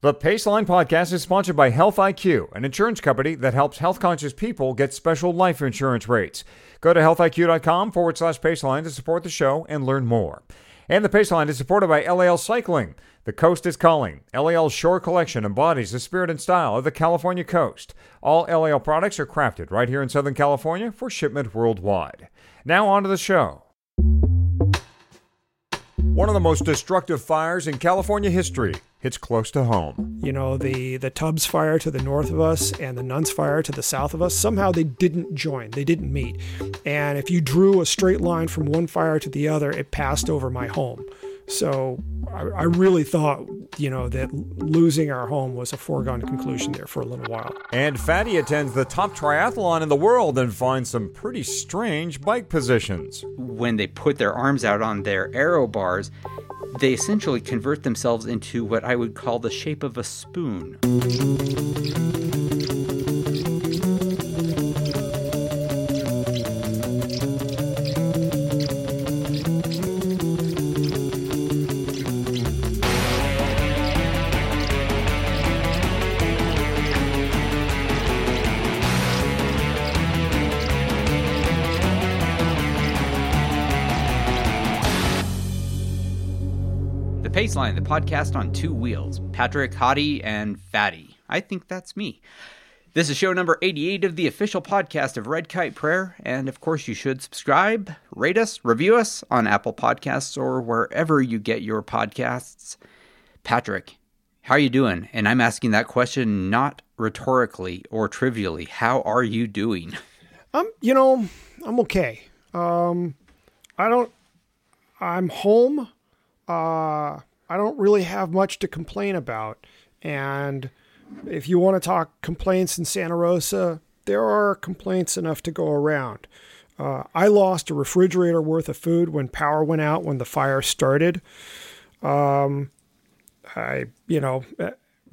The Paceline podcast is sponsored by Health IQ, an insurance company that helps health conscious people get special life insurance rates. Go to healthiq.com forward slash Paceline to support the show and learn more. And the Paceline is supported by LAL Cycling. The coast is calling. LAL's shore collection embodies the spirit and style of the California coast. All LAL products are crafted right here in Southern California for shipment worldwide. Now on to the show. One of the most destructive fires in California history hits close to home. You know, the, the Tubbs fire to the north of us and the Nuns fire to the south of us, somehow they didn't join, they didn't meet. And if you drew a straight line from one fire to the other, it passed over my home. So I, I, really thought, you know, that losing our home was a foregone conclusion there for a little while. And Fatty attends the top triathlon in the world and finds some pretty strange bike positions. When they put their arms out on their aero bars, they essentially convert themselves into what I would call the shape of a spoon. Paceline, the podcast on two wheels. Patrick, Hottie, and Fatty. I think that's me. This is show number 88 of the official podcast of Red Kite Prayer. And of course, you should subscribe, rate us, review us on Apple Podcasts or wherever you get your podcasts. Patrick, how are you doing? And I'm asking that question not rhetorically or trivially. How are you doing? Um, you know, I'm okay. Um, I don't, I'm home. Uh, I don't really have much to complain about. And if you want to talk complaints in Santa Rosa, there are complaints enough to go around. Uh, I lost a refrigerator worth of food when power went out when the fire started. Um, I, you know, uh,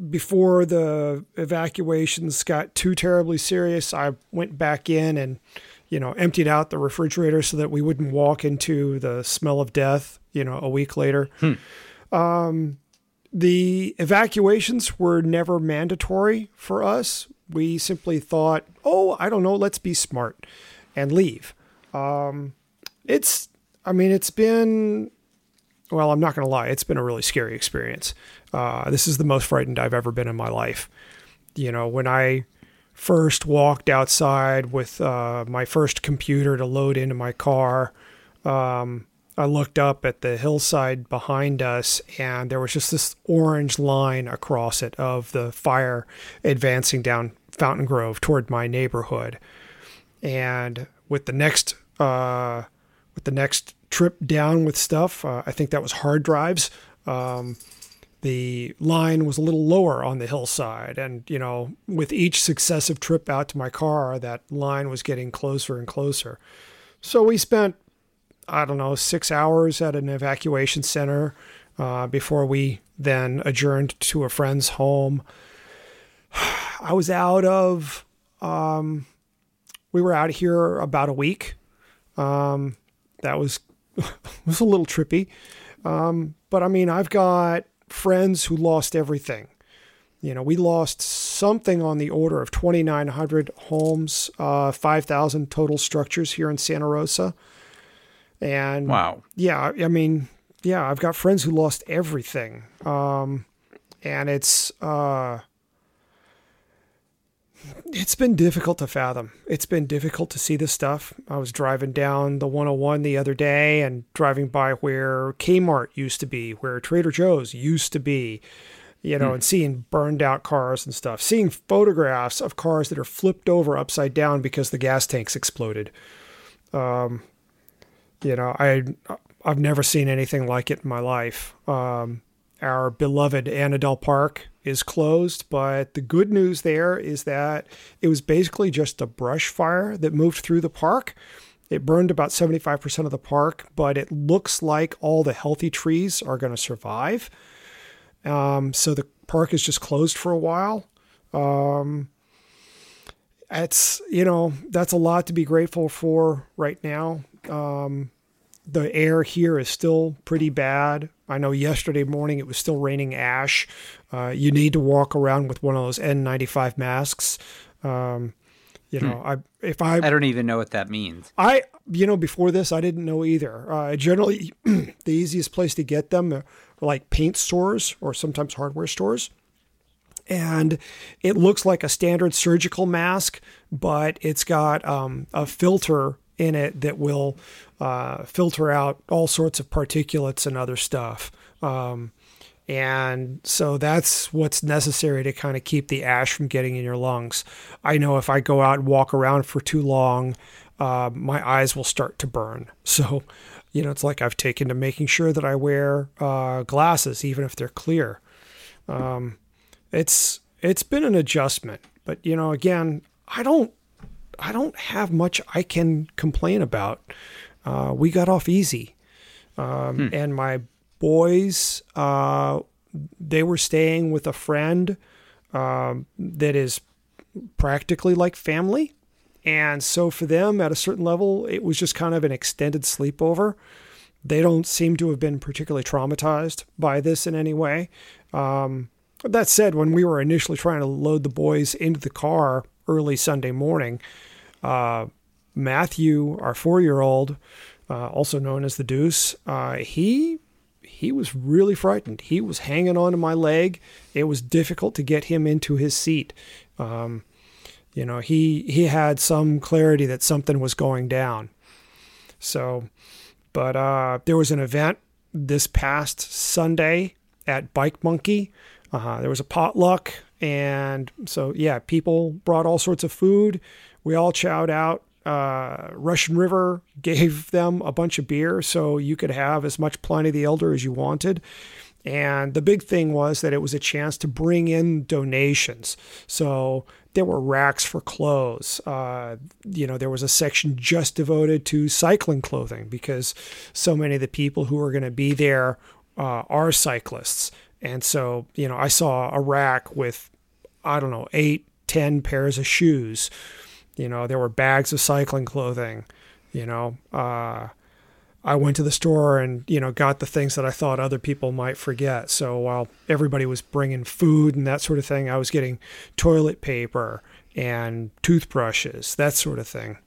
before the evacuations got too terribly serious, I went back in and, you know, emptied out the refrigerator so that we wouldn't walk into the smell of death, you know, a week later. Hmm. Um, the evacuations were never mandatory for us. We simply thought, oh, I don't know, let's be smart and leave. Um, it's, I mean, it's been, well, I'm not going to lie, it's been a really scary experience. Uh, this is the most frightened I've ever been in my life. You know, when I first walked outside with uh, my first computer to load into my car, um, I looked up at the hillside behind us, and there was just this orange line across it of the fire advancing down Fountain Grove toward my neighborhood. And with the next, uh, with the next trip down with stuff, uh, I think that was hard drives. Um, the line was a little lower on the hillside, and you know, with each successive trip out to my car, that line was getting closer and closer. So we spent I don't know, six hours at an evacuation center uh, before we then adjourned to a friend's home. I was out of, um, we were out here about a week. Um, that was was a little trippy, um, but I mean, I've got friends who lost everything. You know, we lost something on the order of 2,900 homes, uh, 5,000 total structures here in Santa Rosa. And wow. Yeah, I mean, yeah, I've got friends who lost everything. Um, and it's uh, it's been difficult to fathom. It's been difficult to see this stuff. I was driving down the 101 the other day and driving by where Kmart used to be, where Trader Joe's used to be, you know, hmm. and seeing burned out cars and stuff, seeing photographs of cars that are flipped over upside down because the gas tanks exploded. Um, you know, I I've never seen anything like it in my life. Um, our beloved Annadel Park is closed, but the good news there is that it was basically just a brush fire that moved through the park. It burned about 75% of the park, but it looks like all the healthy trees are going to survive. Um, so the park is just closed for a while. Um, it's, you know, that's a lot to be grateful for right now. Um, the air here is still pretty bad. I know yesterday morning it was still raining ash. Uh, you need to walk around with one of those N95 masks. Um, you know, I if I I don't even know what that means. I you know before this I didn't know either. Uh, generally, the easiest place to get them are like paint stores or sometimes hardware stores. And it looks like a standard surgical mask, but it's got um, a filter in it that will uh, filter out all sorts of particulates and other stuff. Um, and so that's what's necessary to kind of keep the ash from getting in your lungs. I know if I go out and walk around for too long, uh, my eyes will start to burn. So, you know, it's like I've taken to making sure that I wear uh, glasses, even if they're clear. Um, it's it's been an adjustment, but you know, again, I don't I don't have much I can complain about. Uh, we got off easy, um, and my boys uh, they were staying with a friend um, that is practically like family, and so for them at a certain level, it was just kind of an extended sleepover. They don't seem to have been particularly traumatized by this in any way. Um, that said, when we were initially trying to load the boys into the car early Sunday morning, uh, Matthew, our four-year-old, uh, also known as the Deuce, uh, he he was really frightened. He was hanging onto my leg. It was difficult to get him into his seat. Um, you know, he he had some clarity that something was going down. So, but uh, there was an event this past Sunday at Bike Monkey. Uh, there was a potluck, and so yeah, people brought all sorts of food. We all chowed out. Uh, Russian River gave them a bunch of beer, so you could have as much Pliny the Elder as you wanted. And the big thing was that it was a chance to bring in donations. So there were racks for clothes. Uh, you know, there was a section just devoted to cycling clothing because so many of the people who are going to be there uh, are cyclists. And so, you know, I saw a rack with, I don't know, eight, ten pairs of shoes. You know, there were bags of cycling clothing. You know, uh, I went to the store and, you know, got the things that I thought other people might forget. So while everybody was bringing food and that sort of thing, I was getting toilet paper and toothbrushes, that sort of thing.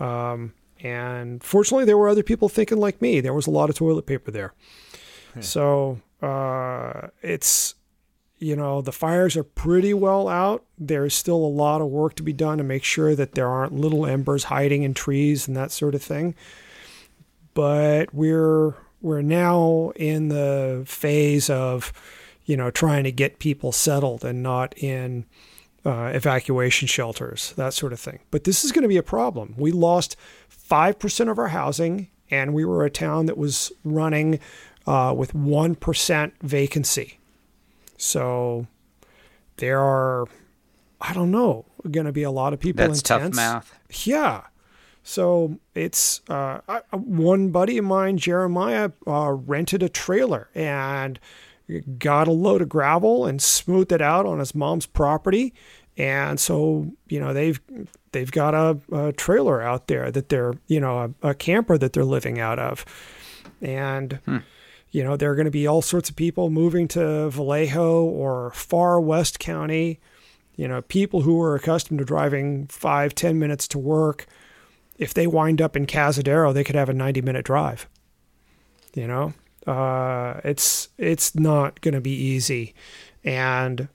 Um, and fortunately, there were other people thinking like me. There was a lot of toilet paper there. So uh, it's you know the fires are pretty well out. There's still a lot of work to be done to make sure that there aren't little embers hiding in trees and that sort of thing. But we're we're now in the phase of you know trying to get people settled and not in uh, evacuation shelters, that sort of thing. But this is going to be a problem. We lost five percent of our housing, and we were a town that was running uh, with 1% vacancy. So there are, I don't know, going to be a lot of people That's in tough tents. math. Yeah. So it's uh, I, one buddy of mine, Jeremiah, uh, rented a trailer and got a load of gravel and smoothed it out on his mom's property. And so you know they've they've got a, a trailer out there that they're you know a, a camper that they're living out of, and you know, there are going to be all sorts of people moving to Vallejo or far west county. You know, people who are accustomed to driving five, ten minutes to work. If they wind up in Cazadero, they could have a 90 minute drive. You know, uh, it's it's not going to be easy, and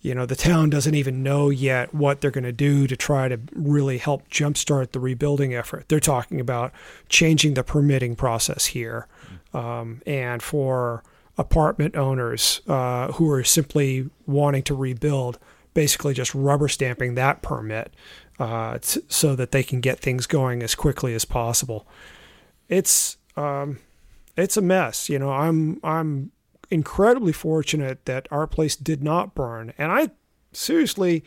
you know the town doesn't even know yet what they're going to do to try to really help jumpstart the rebuilding effort. They're talking about changing the permitting process here, um, and for apartment owners uh, who are simply wanting to rebuild, basically just rubber stamping that permit uh, t- so that they can get things going as quickly as possible. It's um, it's a mess. You know, I'm I'm incredibly fortunate that our place did not burn, and I seriously.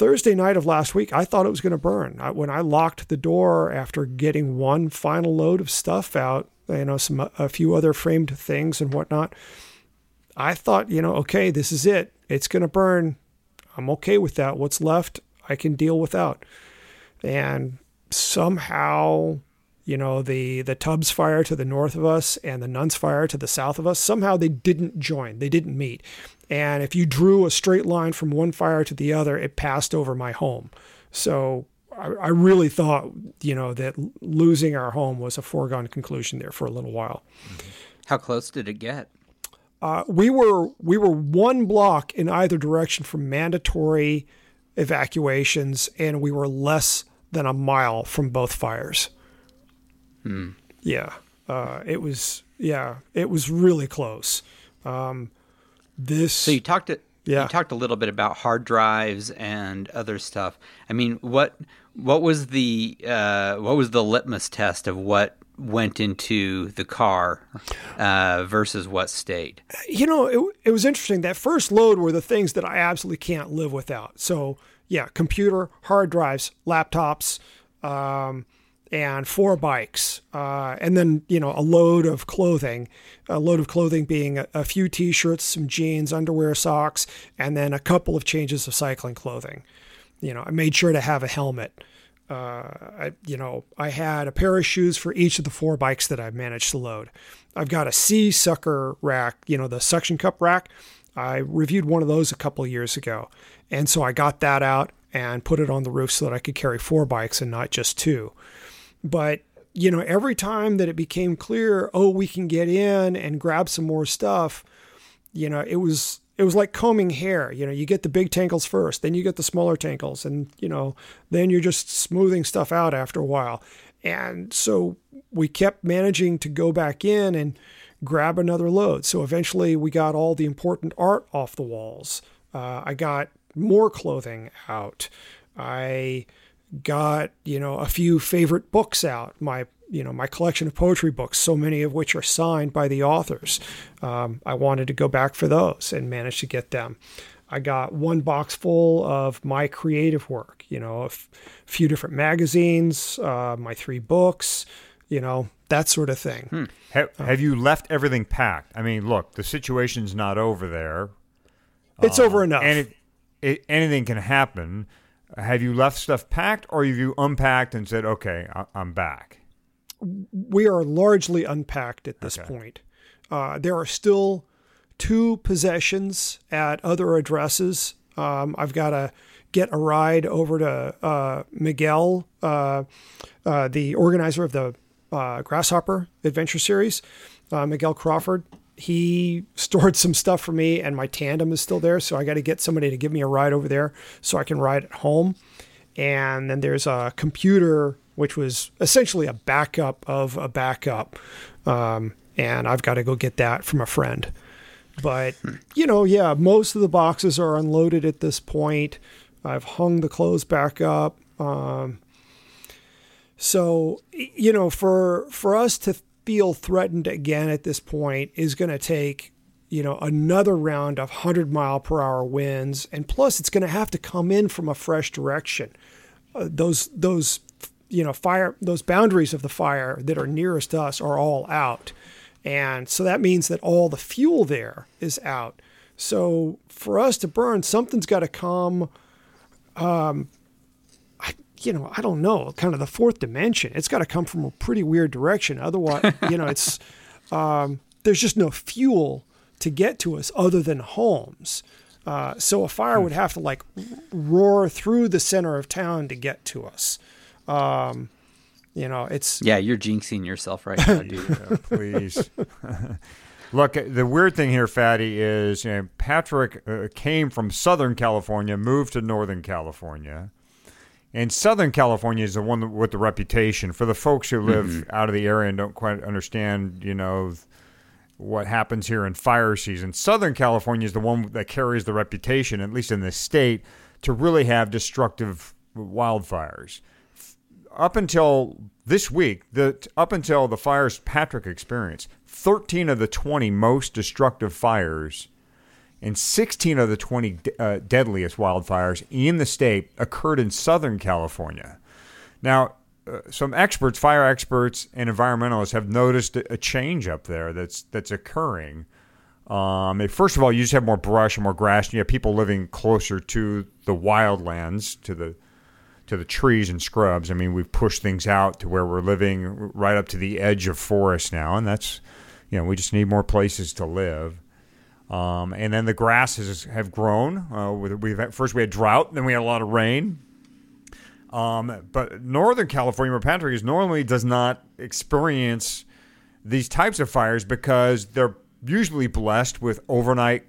Thursday night of last week, I thought it was going to burn. I, when I locked the door after getting one final load of stuff out, you know, some a few other framed things and whatnot, I thought, you know, okay, this is it. It's going to burn. I'm okay with that. What's left, I can deal without. And somehow, you know, the the Tubbs fire to the north of us and the Nuns fire to the south of us. Somehow they didn't join. They didn't meet. And if you drew a straight line from one fire to the other, it passed over my home. So I, I really thought, you know, that losing our home was a foregone conclusion there for a little while. How close did it get? Uh, we were we were one block in either direction from mandatory evacuations, and we were less than a mile from both fires. Hmm. Yeah, uh, it was. Yeah, it was really close. Um, this. So you talked. Yeah. You talked a little bit about hard drives and other stuff. I mean, what what was the uh, what was the litmus test of what went into the car uh, versus what stayed? you know, it, it was interesting. That first load were the things that I absolutely can't live without. So, yeah, computer, hard drives, laptops, um, and four bikes. Uh, and then, you know, a load of clothing, a load of clothing being a, a few t shirts, some jeans, underwear, socks, and then a couple of changes of cycling clothing. You know, I made sure to have a helmet. Uh, I, you know, I had a pair of shoes for each of the four bikes that I've managed to load. I've got a SeaSucker rack, you know, the suction cup rack. I reviewed one of those a couple of years ago. And so I got that out and put it on the roof so that I could carry four bikes and not just two. But, you know, every time that it became clear, oh, we can get in and grab some more stuff, you know, it was it was like combing hair. You know, you get the big tangles first, then you get the smaller tangles, and you know, then you're just smoothing stuff out after a while. And so we kept managing to go back in and grab another load. So eventually we got all the important art off the walls. Uh, I got more clothing out. I got, you know, a few favorite books out. My, you know, my collection of poetry books, so many of which are signed by the authors. Um, I wanted to go back for those and managed to get them. I got one box full of my creative work, you know, a f- few different magazines, uh, my three books, you know, that sort of thing. Have, have you left everything packed? I mean, look, the situation's not over there. It's over enough. And it, it, anything can happen. Have you left stuff packed or have you unpacked and said, okay, I'm back? we are largely unpacked at this Okay. point. Uh, there are still two possessions at other addresses. Um, I've got to get a ride over to uh, Miguel, uh, uh, the organizer of the uh, Grasshopper Adventure Series, uh, Miguel Crawford. He stored some stuff for me, and my tandem is still there. So I got to get somebody to give me a ride over there so I can ride at home. And then there's a computer, which was essentially a backup of a backup. Um, and I've got to go get that from a friend. But, you know, yeah, most of the boxes are unloaded at this point. I've hung the clothes back up. Um, so, you know, for for us to feel threatened again at this point is going to take, you know, another round of 100 mile per hour winds, and plus it's going to have to come in from a fresh direction. Uh, those those you know fire those boundaries of the fire that are nearest us are all out, and so that means that all the fuel there is out. So for us to burn, something's got to come you know, I don't know, kind of the fourth dimension. It's got to come from a pretty weird direction. Otherwise, you know, it's um, there's just no fuel to get to us other than homes. Uh, so a fire would have to like roar through the center of town to get to us. Um, you know, it's Yeah, you're jinxing yourself right now, dude. Uh, please. Look, the weird thing here, Fatty, is you know, Patrick uh, came from Southern California, moved to Northern California. And Southern California is the one with the reputation. For the folks who live mm-hmm. out of the area and don't quite understand, you know, what happens here in fire season, Southern California is the one that carries the reputation, at least in the state, to really have destructive wildfires up until this week, the up until the fires Patrick experienced, 13 of the 20 most destructive fires and 16 of the 20 uh, deadliest wildfires in the state occurred in Southern California. Now, uh, some experts, fire experts and environmentalists have noticed a change up there that's that's occurring. Um, first of all, you just have more brush and more grass, and you have people living closer to the wildlands, to the to the trees and scrubs. I mean, we've pushed things out to where we're living right up to the edge of forest now, and that's you know we just need more places to live. Um, and then the grasses have grown. Uh, we've had, first we had drought, then we had a lot of rain. Um, but Northern California, where Patrick is, normally does not experience these types of fires because they're usually blessed with overnight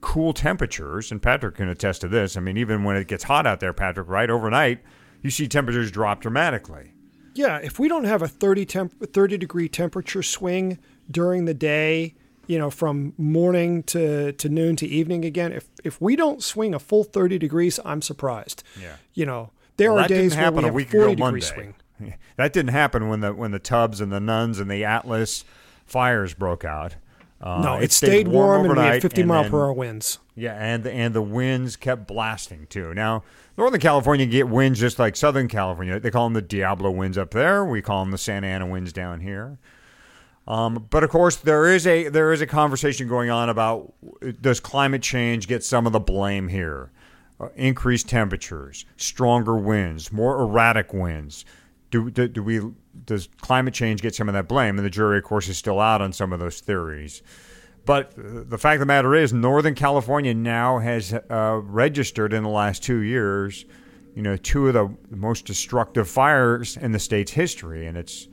cool temperatures. And Patrick can attest to this. I mean, even when it gets hot out there, Patrick, right overnight, you see temperatures drop dramatically. Yeah, if we don't have a 30, temp- 30 degree temperature swing during the day, you know, from morning to, to noon to evening again, if if we don't swing a full 30 degrees, I'm surprised. Yeah. You know, there Well, are days where we a have week 40 ago degree Monday. swing. That didn't happen when the when the Tubbs and the Nuns and the Atlas fires broke out. Uh, No, it, stayed, warm, and we overnight, had 50 mile then- per hour winds. Yeah, and and the winds kept blasting too. Now, Northern California get winds just like Southern California. They call them the Diablo winds up there. We call them the Santa Ana winds down here. Um, but of course, there is a there is a conversation going on about does climate change get some of the blame here? Uh, increased temperatures, stronger winds, more erratic winds. Do, do do we does climate change get some of that blame? And the jury, of course, is still out on some of those theories. But uh, the fact of the matter is, Northern California now has uh, registered in the last two years, you know, two of the most destructive fires in the state's history, and it's,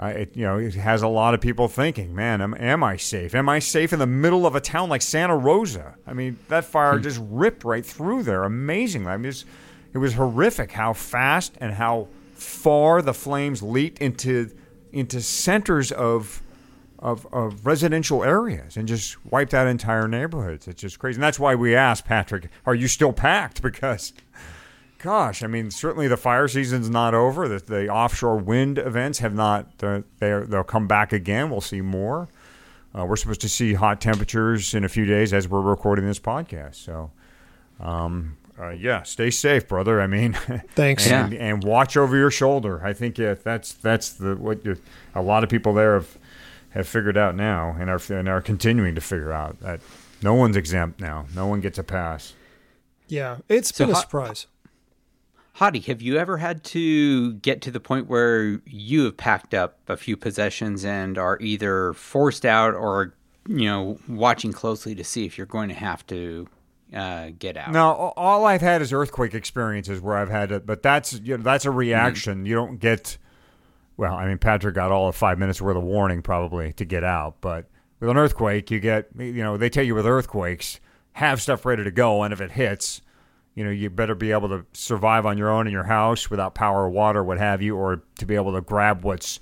uh, it, you know, it has a lot of people thinking, man, am, am I safe? Am I safe in the middle of a town like Santa Rosa? I mean, that fire just ripped right through there, amazingly. I mean, it's, it was horrific how fast and how far the flames leaped into into centers of of, of residential areas and just wiped out entire neighborhoods. It's just crazy. And that's why we asked Patrick, are you still packed? Because, gosh, I mean, certainly the fire season's not over. The, the offshore wind events have not, uh, they're, they'll come back again. We'll see more. Uh, we're supposed to see hot temperatures in a few days as we're recording this podcast. So, um, uh, yeah, stay safe, brother. I mean, Thanks. and, Yeah. and watch over your shoulder. I think yeah, that's that's the what you, a lot of people there have have figured out now, and are and are continuing to figure out that no one's exempt now. No one gets a pass. Yeah, it's So been a how- surprise. Hottie, have you ever had to get to the point where you have packed up a few possessions and are either forced out or, you know, watching closely to see if you're going to have to uh, get out? No, all I've had is earthquake experiences where I've had it, but that's you know, that's a reaction. You don't get. Well, I mean, Patrick got all of five minutes worth of warning probably to get out, but with an earthquake, you get you know they tell you with earthquakes have stuff ready to go, and if it hits, you know you better be able to survive on your own in your house without power or water, what have you, or to be able to grab what's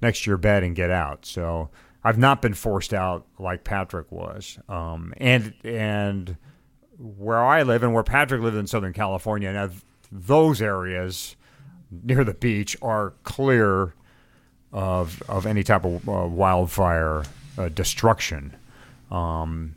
next to your bed and get out. So I've not been forced out like Patrick was, um, and and where I live and where Patrick lived in Southern California, now those areas near the beach are clear of of any type of uh, wildfire uh, destruction. Um,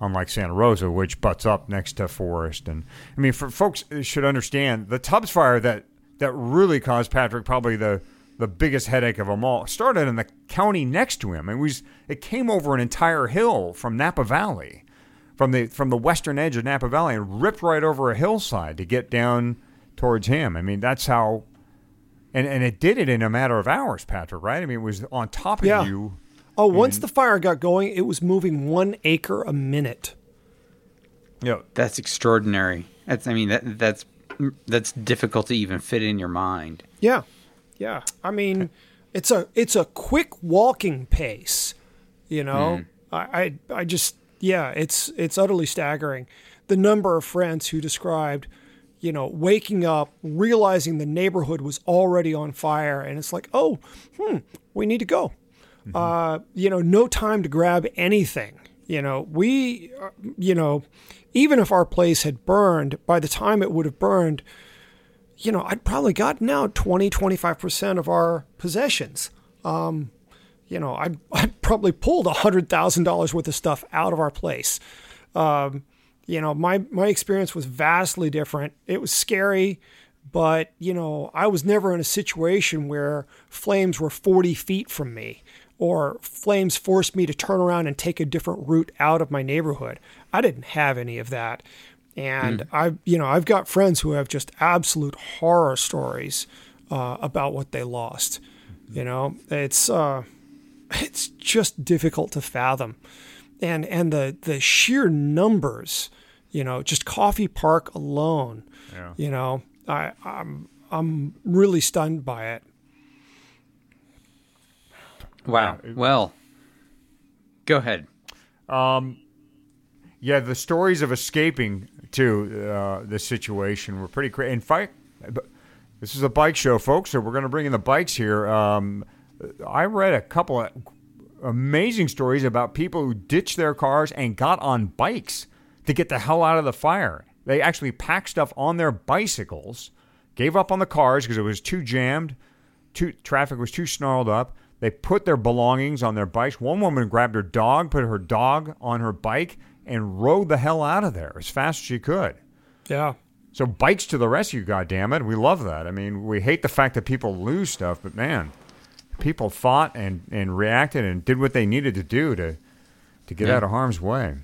unlike Santa Rosa, which butts up next to forest, and I mean, for folks should understand the Tubbs fire that that really caused Patrick probably the the biggest headache of them all started in the county next to him. It was it came over an entire hill from Napa Valley from the from the western edge of Napa Valley and ripped right over a hillside to get down towards him. I mean, that's how, and and it did it in a matter of hours, Patrick. Right? I mean, it was on top of Yeah. you. Oh, once the fire got going, it was moving one acre a minute. Yeah, That's extraordinary. That's, I mean, that that's that's difficult to even fit in your mind. Yeah, yeah. I mean, it's a it's a quick walking pace. You know, I, I I just yeah, it's it's utterly staggering. The number of friends who described, you know, waking up, realizing the neighborhood was already on fire, and it's like, oh, hmm, we need to go. Uh, you know, no time to grab anything. You know, we, uh, you know, even if our place had burned, by the time it would have burned, you know, I'd probably gotten out 20, 25% of our possessions. Um, you know, I I probably pulled $100,000 worth of stuff out of our place. Um, you know, my, my experience was vastly different. It was scary, but, you know, I was never in a situation where flames were 40 feet from me or flames forced me to turn around and take a different route out of my neighborhood. I didn't have any of that. And I've, you know, I've got friends who have just absolute horror stories uh, about what they lost. You know, it's uh, it's just difficult to fathom, and and the the sheer numbers. You know, just Coffey Park alone. Yeah. You know, I I'm I'm really stunned by it. Wow. Well, go ahead. Yeah, the stories of escaping to uh, the situation were pretty crazy. In fact, this is a bike show, folks, so we're going to bring in the bikes here. Um, I read a couple of amazing stories about people who ditched their cars and got on bikes to get the hell out of the fire. They actually packed stuff on their bicycles, gave up on the cars because it was too jammed, too traffic was too snarled up. They put their belongings on their bikes. One woman grabbed her dog, put her dog on her bike, and rode the hell out of there as fast as she could. Yeah. So bikes to the rescue, goddammit. We love that. I mean, we hate the fact that people lose stuff, but man, people fought and, and reacted and did what they needed to do to to get Yeah. out of harm's way.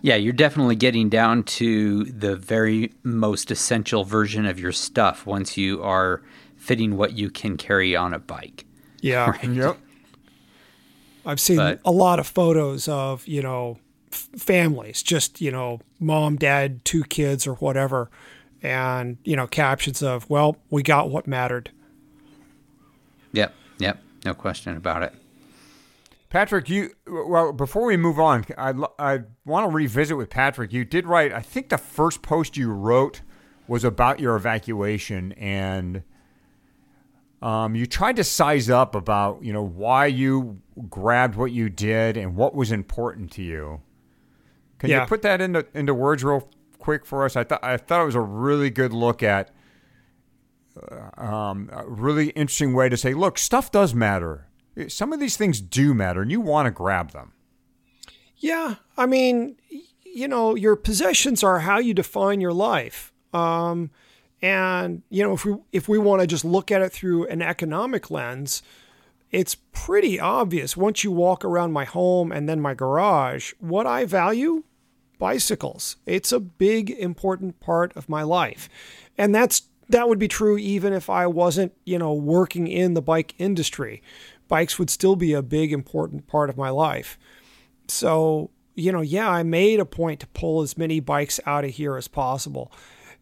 Yeah, you're definitely getting down to the very most essential version of your stuff once you are fitting what you can carry on a bike. Yeah. Yep. I've seen But- a lot of photos of, you know, f- families, just, you know, mom, dad, two kids or whatever. And, you know, captions of, well, we got what mattered. Yep, yep, no question about it. Patrick, you well before we move on, I I want to revisit with Patrick. You did write. I think the first post you wrote was about your evacuation, and um, you tried to size up about you know why you grabbed what you did and what was important to you. Can Yeah. you put that into into words real quick for us? I thought I thought it was a really good look at. uh, Um, a really interesting way to say, look, stuff does matter. Some of these things do matter, and you want to grab them. Yeah, I mean, you know, your possessions are how you define your life. Um, and you know, if we if we want to just look at it through an economic lens, it's pretty obvious once you walk around my home and then my garage, what I value bicycles. It's a big important part of my life. And that's that would be true even if I wasn't, you know, working in the bike industry. Bikes would still be a big important part of my life. So, you know, yeah, I made a point to pull as many bikes out of here as possible.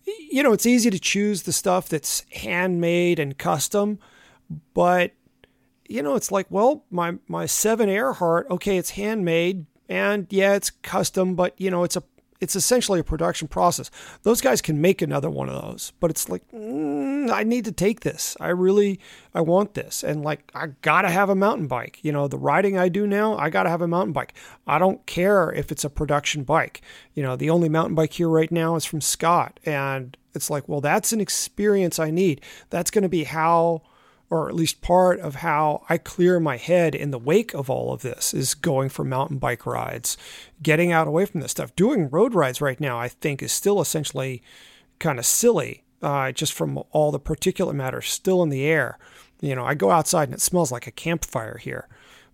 You know, it's easy to choose the stuff that's handmade and custom, but you know, it's like, well, my my seven Earhart, okay, it's handmade and yeah, it's custom, but you know, it's a it's essentially a production process. Those guys can make another one of those, but it's like, mm, I need to take this. I really, I want this, and like, I gotta have a mountain bike. You know, the riding I do now, I gotta have a mountain bike. I don't care if it's a production bike. You know, the only mountain bike here right now is from Scott, and it's like, well, that's an experience I need. That's going to be how or at least part of how I clear my head in the wake of all of this is going for mountain bike rides, getting out away from this stuff. Doing road rides right now, I think, is still essentially kind of silly, uh, just from all the particulate matter still in the air. You know, I go outside and it smells like a campfire here.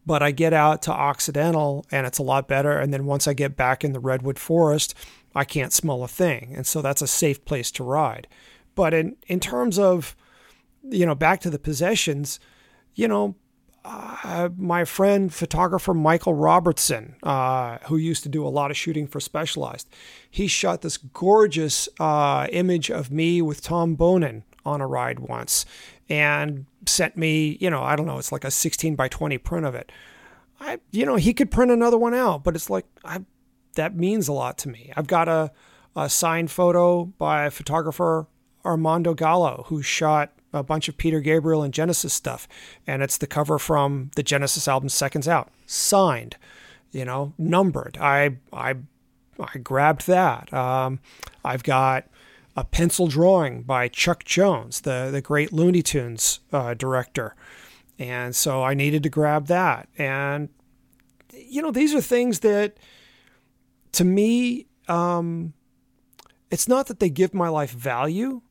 But I get out to Occidental and it's a lot better. And then once I get back in the redwood forest, I can't smell a thing. And so that's a safe place to ride. But in, in terms of, you know, back to the possessions, you know, uh, my friend photographer Michael Robertson, uh, who used to do a lot of shooting for Specialized, he shot this gorgeous uh, image of me with Tom Bonin on a ride once and sent me, you know, I don't know, it's like a 16 by 20 print of it. I, you know, he could print another one out, but it's like, I, that means a lot to me. I've got a, a signed photo by photographer Armando Gallo, who shot a bunch of Peter Gabriel and Genesis stuff. And it's the cover from the Genesis album Seconds Out, signed, you know, numbered. I, I, I grabbed that. Um, I've got a pencil drawing by Chuck Jones, the, the great Looney Tunes uh, director. And so I needed to grab that. And, you know, these are things that to me, um, it's not that they give my life value,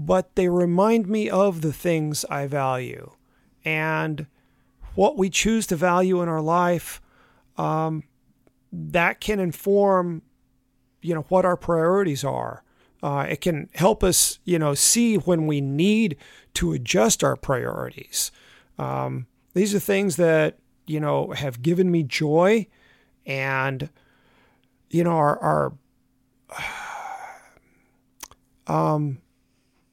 but they remind me of the things I value. And what we choose to value in our life, um, that can inform you know what our priorities are. Uh, it can help us, you know, see when we need to adjust our priorities. Um, these are things that you know have given me joy, and you know are um,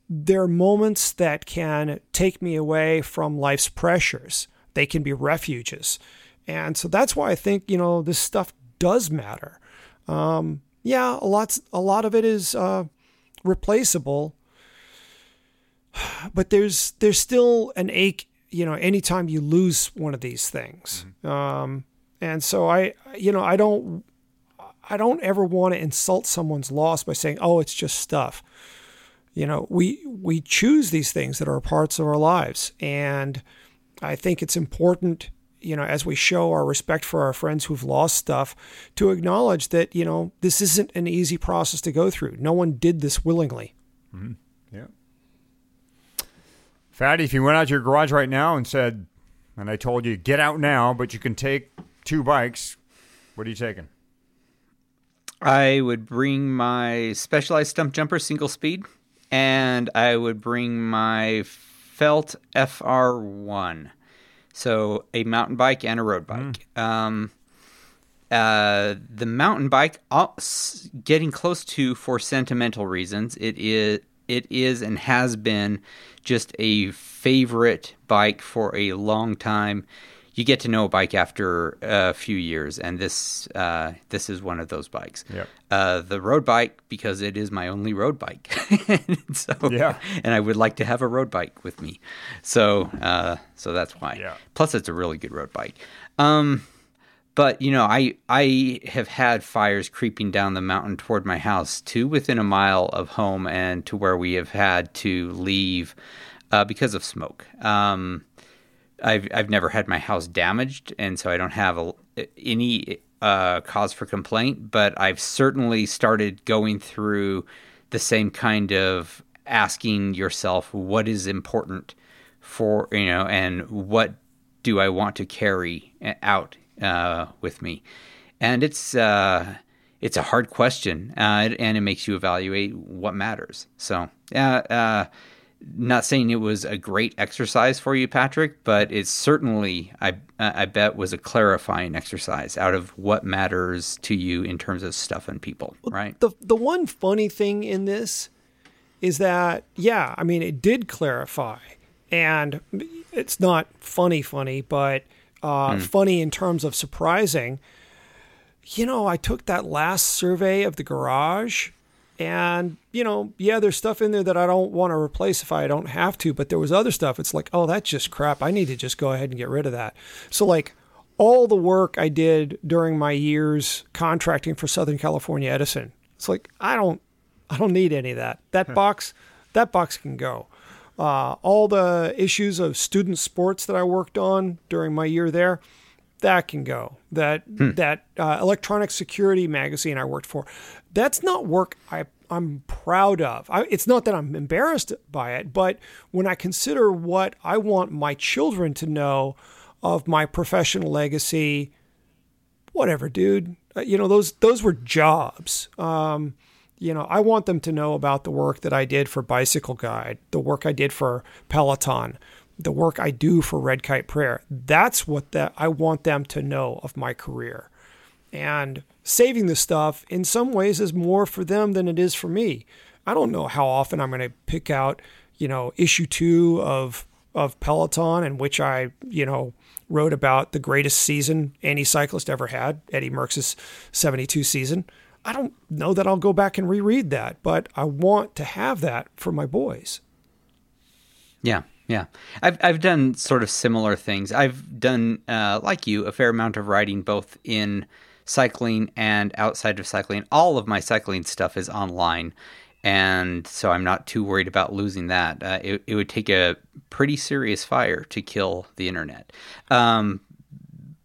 there are moments that can take me away from life's pressures. They can be refuges, and so that's why I think you know this stuff does matter. Um, yeah, a lot a lot of it is uh, replaceable, but there's there's still an ache. You know, anytime you lose one of these things, mm-hmm. um, and so I, you know, I don't, I don't ever want to insult someone's loss by saying, "Oh, it's just stuff." You know, we we choose these things that are parts of our lives, and I think it's important you know, as we show our respect for our friends who've lost stuff, to acknowledge that, you know, this isn't an easy process to go through. No one did this willingly. Mm-hmm. Yeah. Fatty, if you went out to your garage right now and said, and I told you, get out now, but you can take two bikes, what are you taking? I would bring my Specialized Stumpjumper single speed, and I would bring my Felt FR1. So a mountain bike and a road bike. Mm. Um, uh, the mountain bike, uh, getting close to for sentimental reasons, it is it is and has been just a favorite bike for a long time you get to know a bike after a few years, and this uh, this is one of those bikes. Yep. Uh, the road bike because it is my only road bike. so yeah, and I would like to have a road bike with me. So uh, so that's why. Yeah. Plus, it's a really good road bike. Um, but you know, I I have had fires creeping down the mountain toward my house to within a mile of home, and to where we have had to leave uh, because of smoke. Um, I've I've never had my house damaged, and so I don't have a, any uh, cause for complaint. But I've certainly started going through the same kind of asking yourself what is important for you know, and what do I want to carry out uh, with me, and it's. Uh, it's a hard question, uh, and it makes you evaluate what matters. So, yeah, uh, not saying it was a great exercise for you, Patrick, but it certainly, I, I bet, was a clarifying exercise out of what matters to you in terms of stuff and people, right? The, the one funny thing in this is that, yeah, I mean, it did clarify. And it's not funny, funny, but uh, mm. funny in terms of surprising. You know, I took that last survey of the garage and, you know, yeah, there's stuff in there that I don't want to replace if I don't have to, but there was other stuff. It's like, oh, that's just crap. I need to just go ahead and get rid of that. So, like, all the work I did during my years contracting for Southern California Edison, it's like, I don't, I don't need any of that. That box, that box can go. Uh, all the issues of student sports that I worked on during my year there, that can go. That hmm. that uh, electronic security magazine I worked for, that's not work I I'm proud of. I, it's not that I'm embarrassed by it, but when I consider what I want my children to know of my professional legacy, whatever, dude. Uh, you know those those were jobs. Um, you know, I want them to know about the work that I did for Bicycle Guide, the work I did for Peloton, the work I do for Red Kite Prayer. That's what that I want them to know of my career. And saving the stuff in some ways is more for them than it is for me. I don't know how often I'm going to pick out, you know, issue 2 of of Peloton in which I, you know, wrote about the greatest season any cyclist ever had, Eddie Merckx's 72 season. I don't know that I'll go back and reread that, but I want to have that for my boys. Yeah, yeah, I've I've done sort of similar things. I've done uh, like you a fair amount of writing both in cycling and outside of cycling. All of my cycling stuff is online, and so I'm not too worried about losing that. Uh, it, it would take a pretty serious fire to kill the internet. Um,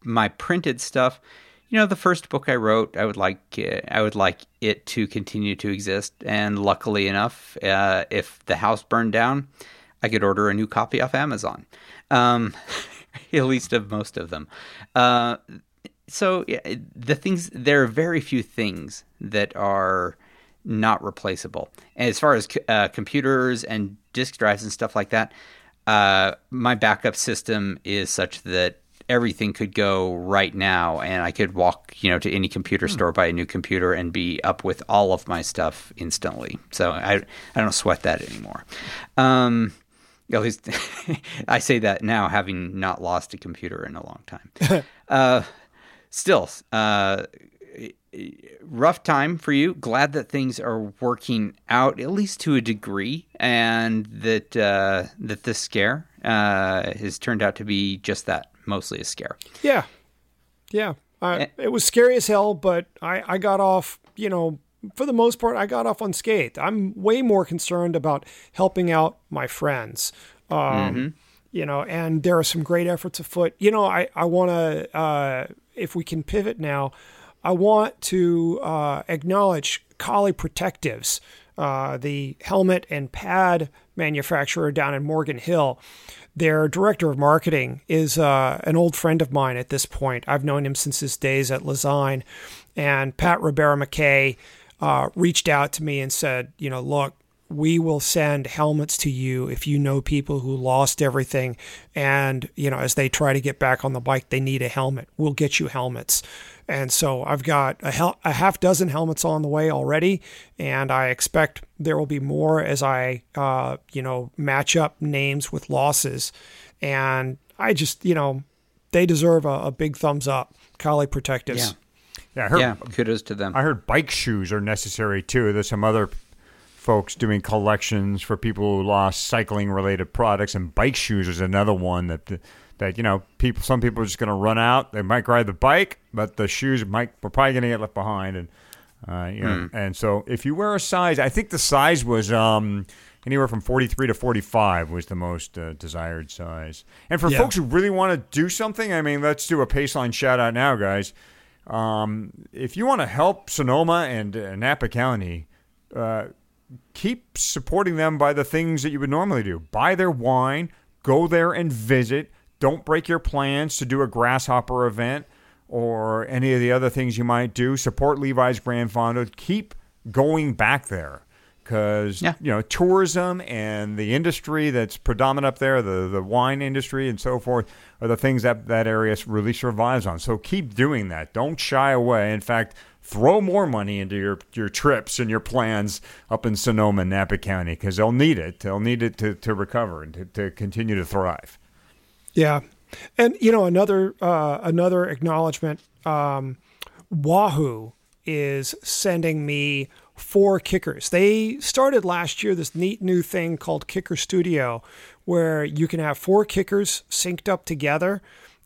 my printed stuff, you know, the first book I wrote, I would like uh, I would like it to continue to exist, and luckily enough, uh, if the house burned down I could order a new copy off Amazon, um, at least of most of them. Uh, so yeah, the things there are very few things that are not replaceable. And as far as uh, computers and disk drives and stuff like that, uh, my backup system is such that everything could go right now, and I could walk, you know, to any computer hmm. store, buy a new computer, and be up with all of my stuff instantly. So I I don't sweat that anymore. Um, at least I say that now, having not lost a computer in a long time. uh, still, uh, rough time for you. Glad that things are working out at least to a degree, and that uh, that this scare uh, has turned out to be just that, mostly a scare. Yeah, yeah. Uh, it was scary as hell, but I I got off. You know, for the most part, I got off unscathed. I'm way more concerned about helping out my friends. Um, mm-hmm. You know, and there are some great efforts afoot. You know, I I want to uh, if we can pivot now. I want to uh, acknowledge Kali Protectives, uh, the helmet and pad manufacturer down in Morgan Hill. Their director of marketing is uh, an old friend of mine at this point. I've known him since his days at Lezyne. And Pat Ribera McKay uh, reached out to me and said, you know, look, we will send helmets to you if you know people who lost everything and you know as they try to get back on the bike they need a helmet we'll get you helmets and so i've got a, hel- a half dozen helmets on the way already and i expect there will be more as i uh, you know match up names with losses and i just you know they deserve a, a big thumbs up Kali Protectives yeah. Yeah, I heard, yeah, kudos to them. I heard bike shoes are necessary too. There's some other folks doing collections for people who lost cycling related products and bike shoes is another one that that you know people some people are just going to run out they might ride the bike but the shoes might we're probably going to get left behind and uh, you know, mm. and so if you wear a size I think the size was um, anywhere from 43 to 45 was the most uh, desired size and for yeah. folks who really want to do something I mean let's do a Paceline shout out now guys um, if you want to help Sonoma and uh, Napa County uh, keep supporting them by the things that you would normally do. Buy their wine, go there and visit. Don't break your plans to do a grasshopper event or any of the other things you might do. Support Levi's Grand Fondo. Keep going back there because yeah. you know tourism and the industry that's predominant up there, the the wine industry and so forth, are the things that that area really survives on. So keep doing that. Don't shy away. In fact, throw more money into your, your trips and your plans up in Sonoma Napa County because they'll need it. They'll need it to, to recover and to, to continue to thrive. Yeah. And, you know, another, uh, another acknowledgement, um, Wahoo is sending me four KICKRs. They started last year this neat new thing called KICKR Studio, where you can have four KICKRs synced up together,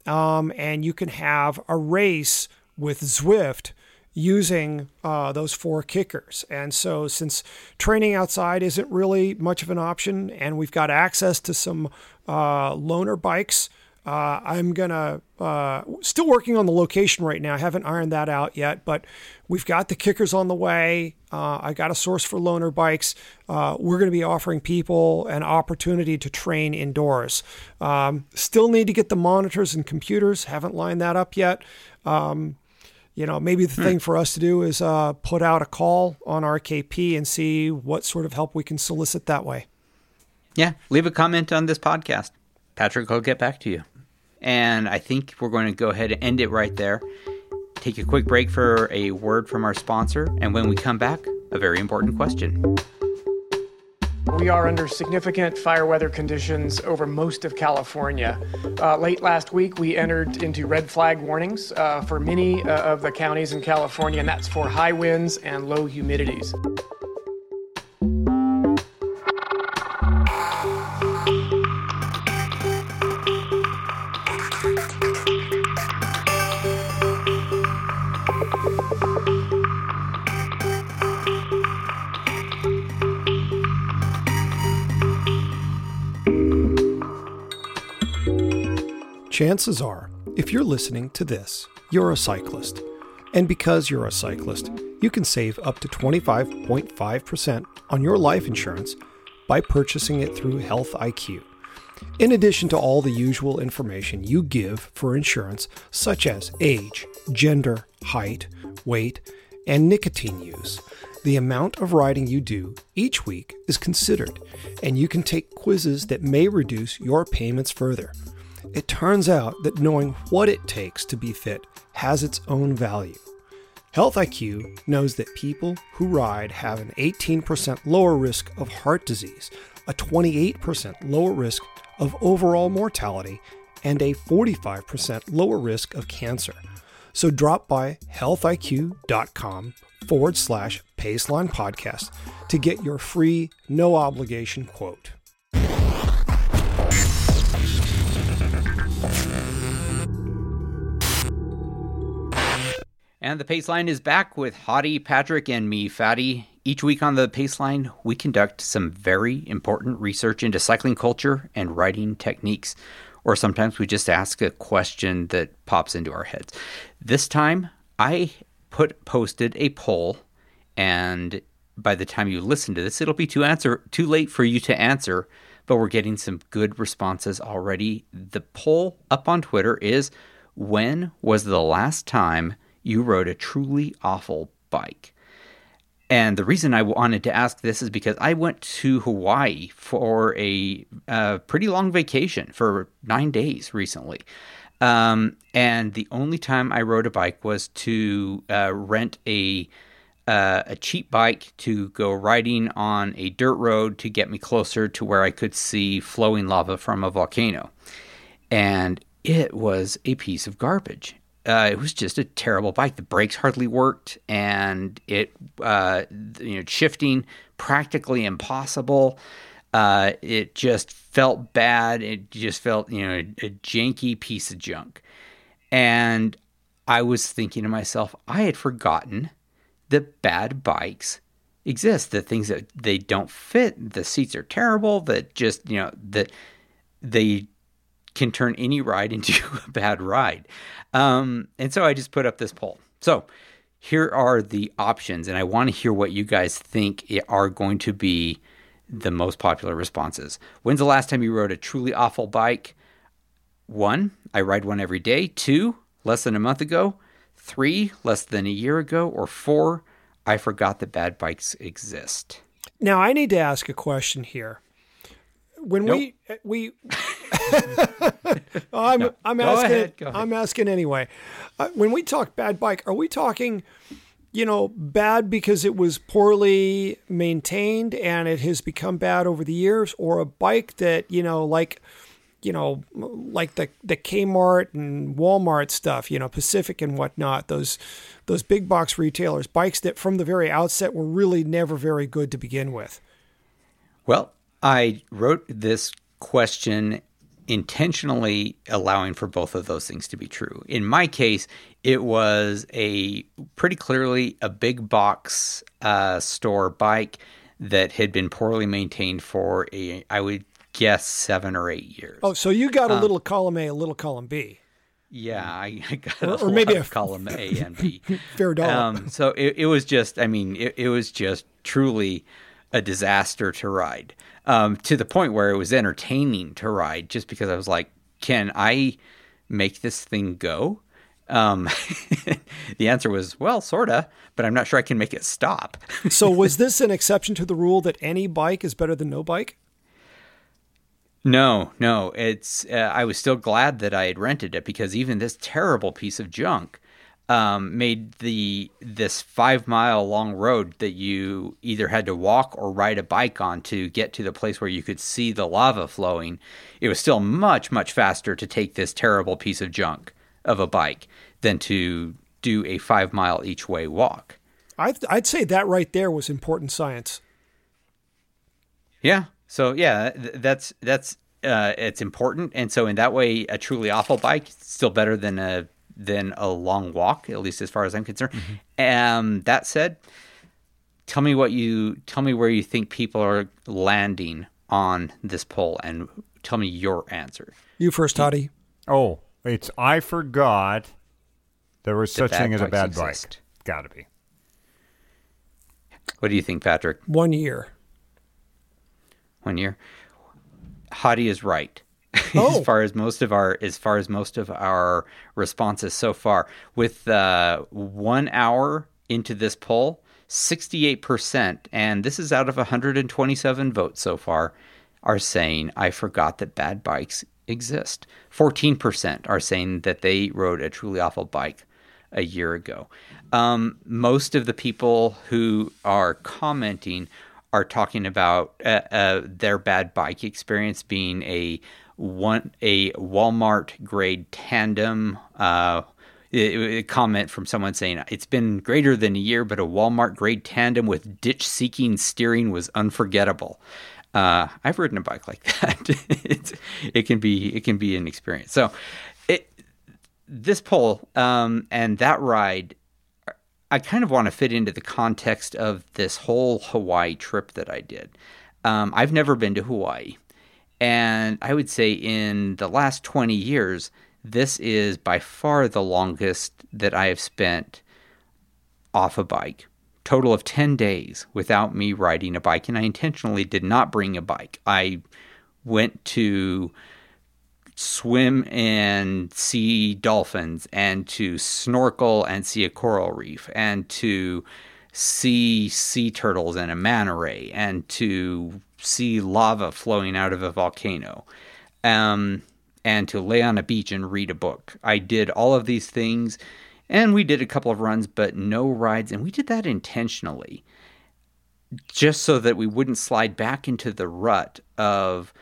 um, and you can have a race with Zwift using uh, those four KICKRs. And so, since training outside isn't really much of an option, and we've got access to some uh, loaner bikes, uh, I'm gonna uh, still working on the location right now. I haven't ironed that out yet, but we've got the KICKRs on the way. Uh, I got a source for loaner bikes. Uh, we're going to be offering people an opportunity to train indoors. Um, still need to get the monitors and computers. Haven't lined that up yet. Um, you know, maybe the hmm. thing for us to do is uh, put out a call on RKP and see what sort of help we can solicit that way. Yeah, leave a comment on this podcast. Patrick will get back to you. And I think we're going to go ahead and end it right there. Take a quick break for a word from our sponsor. And when we come back, a very important question. We are under significant fire weather conditions over most of California. Uh, late last week, we entered into red flag warnings uh, for many uh, of the counties in California, and that's for high winds and low humidities. Chances are, if you're listening to this, you're a cyclist. And because you're a cyclist, you can save up to 25.5% on your life insurance by purchasing it through Health IQ. In addition to all the usual information you give for insurance, such as age, gender, height, weight, and nicotine use, the amount of riding you do each week is considered, and you can take quizzes that may reduce your payments further. It turns out that knowing what it takes to be fit has its own value. Health IQ knows that people who ride have an 18% lower risk of heart disease, a 28% lower risk of overall mortality, and a 45% lower risk of cancer. So drop by healthiq.com forward slash Paceline Podcast to get your free, no obligation quote. And the Paceline is back with Hottie, Patrick, and me, Fatty. Each week on the Paceline, we conduct some very important research into cycling culture and riding techniques. Or sometimes we just ask a question that pops into our heads. This time, I put posted a poll, and by the time you listen to this, it'll be too answer too late for you to answer. But we're getting some good responses already. The poll up on Twitter is: When was the last time you rode a truly awful bike? And the reason I wanted to ask this is because I went to Hawaii for a uh, pretty long vacation for nine days recently. Um, and the only time I rode a bike was to uh, rent a uh, a cheap bike to go riding on a dirt road to get me closer to where I could see flowing lava from a volcano. And it was a piece of garbage. Uh, it was just a terrible bike. The brakes hardly worked, and it, uh, you know, shifting practically impossible. Uh, it just felt bad. It just felt, you know, a, a janky piece of junk. And I was thinking to myself, I had forgotten that bad bikes exist. The things that they don't fit, the seats are terrible. That just, you know, that they can turn any ride into a bad ride. Um, and so I just put up this poll. So here are the options, and I want to hear what you guys think are going to be the most popular responses. When's the last time you rode a truly awful bike? One, I ride one every day. Two, less than a month ago. Three, less than a year ago. Or four, I forgot that bad bikes exist. Now I need to ask a question here. When Nope. we we I'm No. I'm Go asking ahead, ahead. I'm asking anyway. Uh, when we talk bad bike, are we talking you know bad because it was poorly maintained and it has become bad over the years or a bike that, you know, like you know, like the the Kmart and Walmart stuff, you know, Pacific and whatnot, those those big box retailers, bikes that from the very outset were really never very good to begin with. Well, I wrote this question intentionally allowing for both of those things to be true. In my case, it was a pretty clearly a big box uh, store bike that had been poorly maintained for a, I would guess, seven or eight years. Oh, so you got a little column A, a little column B. Yeah, I, I got Or- a or maybe a- column A and B. Fair dollar. Um, so it, it was just, I mean, it, it was just truly a disaster to ride um, to the point where it was entertaining to ride just because I was like, can I make this thing go? Um, the answer was, well, sorta, but I'm not sure I can make it stop. so was this an exception to the rule that any bike is better than no bike? No, no, it's. Uh, I was still glad that I had rented it because even this terrible piece of junk um, made the this five mile long road that you either had to walk or ride a bike on to get to the place where you could see the lava flowing. It was still much much faster to take this terrible piece of junk of a bike than to do a five mile each way walk. I'd, I'd say that right there was important science. Yeah. So yeah, th- that's that's uh, it's important, and so in that way, a truly awful bike is still better than a than a long walk, at least as far as I'm concerned. Um, that said, tell me what you tell me where you think people are landing on this poll, and tell me your answer. You first, Hottie. Oh, it's I forgot there was such bad thing as a bad exist. bike. Got to be. What do you think, Patrick? One year. One year. Hottie is right. as far as most of our as far as most of our responses so far. With uh, one hour into this poll, 68%, and this is out of 127 votes so far, are saying, I forgot that bad bikes exist. 14% are saying that they rode a truly awful bike a year ago. Um, most of the people who are commenting are talking about uh, uh, their bad bike experience being a one a Walmart grade tandem. Uh, a comment from someone saying it's been greater than a year, but a Walmart grade tandem with ditch seeking steering was unforgettable. Uh, I've ridden a bike like that. it can be it can be an experience. So, it, this poll um, and that ride, I kind of want to fit into the context of this whole Hawaii trip that I did. Um, I've never been to Hawaii, and I would say in the last twenty years, this is by far the longest that I have spent off a bike. Total of 10 days without me riding a bike, and I intentionally did not bring a bike. I went to swim and see dolphins, and to snorkel and see a coral reef, and to see sea turtles and a manta ray, and to see lava flowing out of a volcano. Um, and to lay on a beach and read a book. I did all of these things and we did a couple of runs, but no rides. And we did that intentionally just so that we wouldn't slide back into the rut of,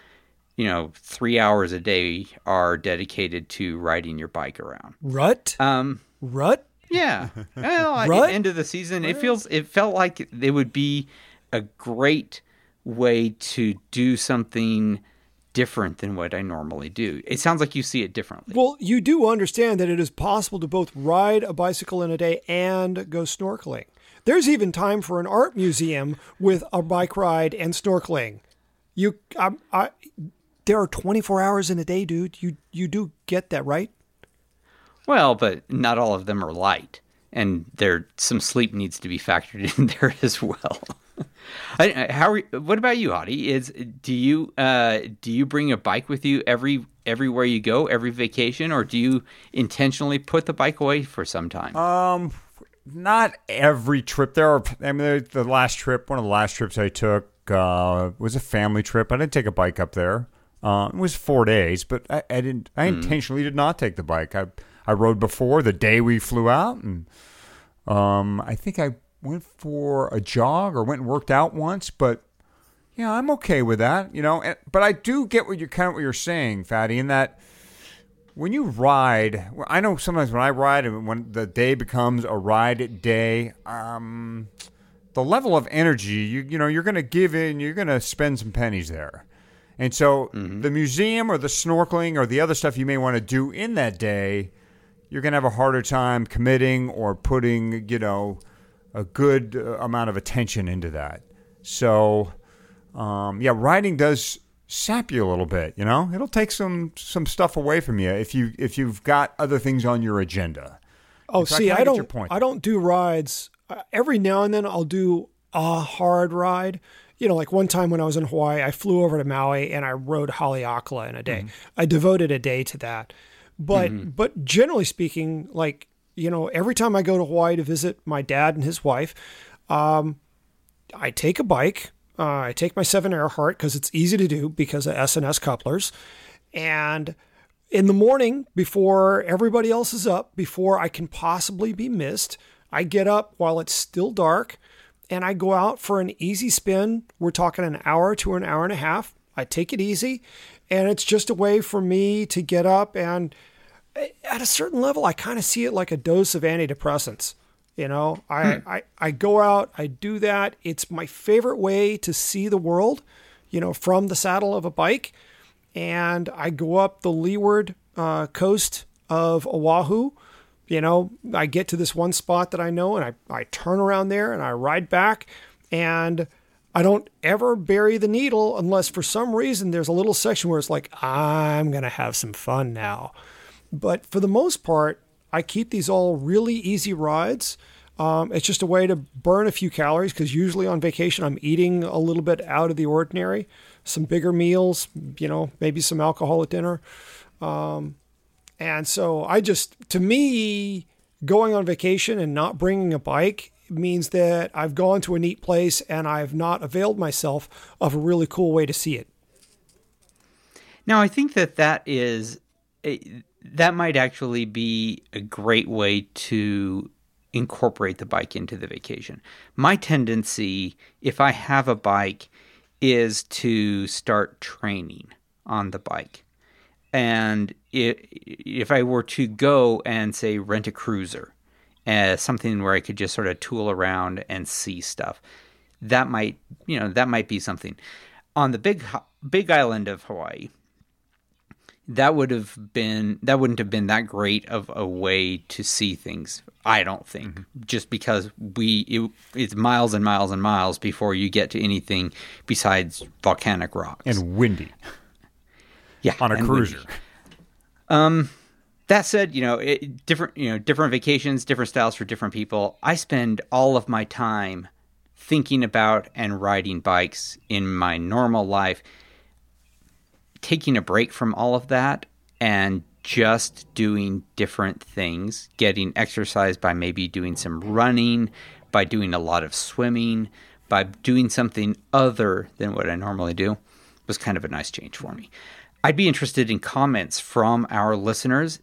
you know, three hours a day are dedicated to riding your bike around. Rut? Um, rut? Yeah. Well, at the end of the season, it feels, it felt like it would be a great way to do something different than what I normally do. It sounds like you see it differently. Well, you do understand that it is possible to both ride a bicycle in a day and go snorkeling. There's even time for an art museum with a bike ride and snorkeling. You, I, I, there are 24 hours in a day, dude. You, you do get that, right? Well, but not all of them are light, and there some sleep needs to be factored in there as well. I, how are, what about you, Hottie? Is do you uh, do you bring a bike with you every everywhere you go, every vacation, or do you intentionally put the bike away for some time? Um, not every trip. There are. I mean, the last trip, one of the last trips I took uh, was a family trip. I didn't take a bike up there. Uh, it was four days, but I, I didn't. I mm. intentionally did not take the bike. I I rode before the day we flew out, and um, I think I went for a jog or went and worked out once, but yeah, I'm okay with that, you know. And, But I do get what you kind of what you're saying, Fatty, in that when you ride, I know sometimes when I ride and when the day becomes a ride day, um, the level of energy you you know you're going to give in, you're going to spend some pennies there. And so mm-hmm. the museum or the snorkeling or the other stuff you may want to do in that day, you're going to have a harder time committing or putting, you know, a good uh, amount of attention into that. So, um, yeah, writing does sap you a little bit. You know, it'll take some some stuff away from you if you if you've got other things on your agenda. Oh, see, I, I don't I don't do rides. Uh, every now and then I'll do a hard ride. You know, like one time when I was in Hawaii, I flew over to Maui and I rode Haleakala in a day. Mm-hmm. I devoted a day to that. But mm-hmm. but generally speaking, like you know, every time I go to Hawaii to visit my dad and his wife, um, I take a bike. Uh, I take my seven Earhart because it's easy to do because of S&S couplers. And in the morning, before everybody else is up, before I can possibly be missed, I get up while it's still dark and I go out for an easy spin. We're talking an hour to an hour and a half. I take it easy. And it's just a way for me to get up and at a certain level, I kind of see it like a dose of antidepressants. You know, I, hmm. I, I go out, I do that. It's my favorite way to see the world, you know, from the saddle of a bike. And I go up the leeward uh, coast of Oahu. You know, I get to this one spot that I know and I, I turn around there and I ride back. And I don't ever bury the needle unless for some reason there's a little section where it's like, I'm going to have some fun now. But for the most part, I keep these all really easy rides. Um, it's just a way to burn a few calories because usually on vacation I'm eating a little bit out of the ordinary, some bigger meals, you know, maybe some alcohol at dinner. Um, and so I just, to me, going on vacation and not bringing a bike means that I've gone to a neat place and I've not availed myself of a really cool way to see it. Now, I think that that is a, that might actually be a great way to incorporate the bike into the vacation. My tendency, if I have a bike, is to start training on the bike. And if I were to go and say rent a cruiser, uh, something where I could just sort of tool around and see stuff, that might you know that might be something. On the big big island of Hawaii, that would have been that wouldn't have been that great of a way to see things i don't think. Mm-hmm. just because we it, it's miles and miles and miles before you get to anything besides volcanic rocks. And windy. Yeah on a cruiser windy. um that said you know it, different you know different vacations different styles for different people. I spend all of my time thinking about and riding bikes in my normal life taking a break from all of that and just doing different things, getting exercise by maybe doing some running, by doing a lot of swimming, by doing something other than what I normally do was kind of a nice change for me. I'd be interested in comments from our listeners.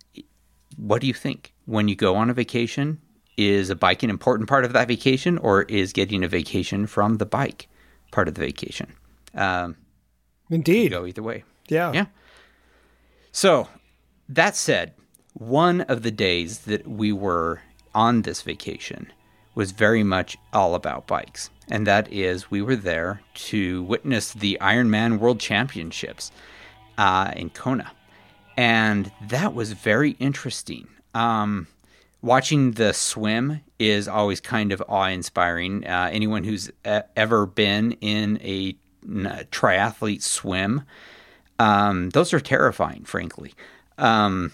What do you think when you go on a vacation? Is a bike an important part of that vacation, or is getting a vacation from the bike part of the vacation? Um, Indeed. Go either way. Yeah. Yeah. So, that said, one of the days that we were on this vacation was very much all about bikes. And that is, we were there to witness the Ironman World Championships uh, in Kona. And that was very interesting. Um, watching the swim is always kind of awe inspiring. Uh, anyone who's ever been in a, a triathlete swim um, those are terrifying, frankly. Um,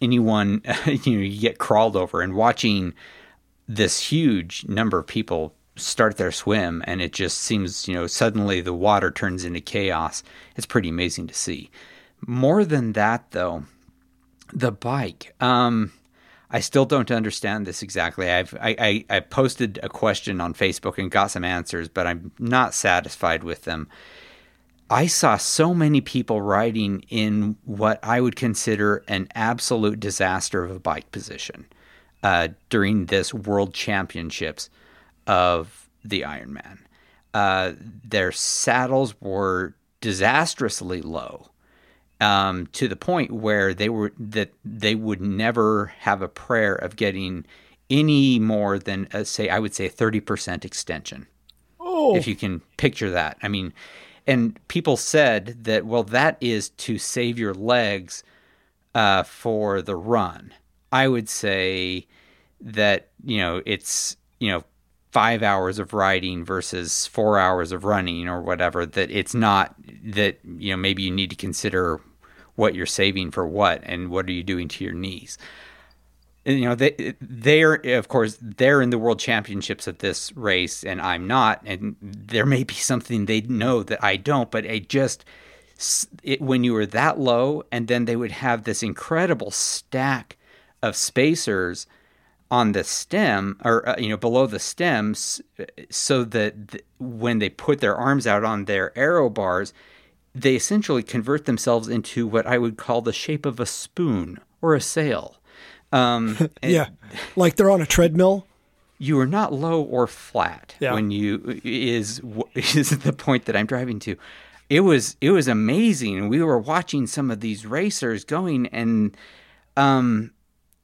anyone, you know, you get crawled over and watching this huge number of people start their swim and it just seems, you know, suddenly the water turns into chaos. It's pretty amazing to see. More than that, though, the bike. Um, I still don't understand this exactly. I've I, I, I posted a question on Facebook and got some answers, but I'm not satisfied with them. I saw so many people riding in what I would consider an absolute disaster of a bike position uh, during this World Championships of the Ironman. Uh, their saddles were disastrously low um, to the point where they were that they would never have a prayer of getting any more than uh, say I would say thirty percent extension. Oh, if you can picture that, I mean and people said that well that is to save your legs uh, for the run. I would say that you know it's you know five hours of riding versus four hours of running or whatever that it's not that you know maybe you need to consider what you're saving for what and what are you doing to your knees you know they they're of course they're in the world championships at this race and I'm not. And there may be something they know that I don't but it just it, when you were that low and then they would have this incredible stack of spacers on the stem or uh, you know below the stems so that th- when they put their arms out on their aero bars they essentially convert themselves into what I would call the shape of a spoon or a sail um, yeah, like they're on a treadmill. You are not low or flat yeah. when you is is the point that I'm driving to. It was it was amazing. We were watching some of these racers going, and um,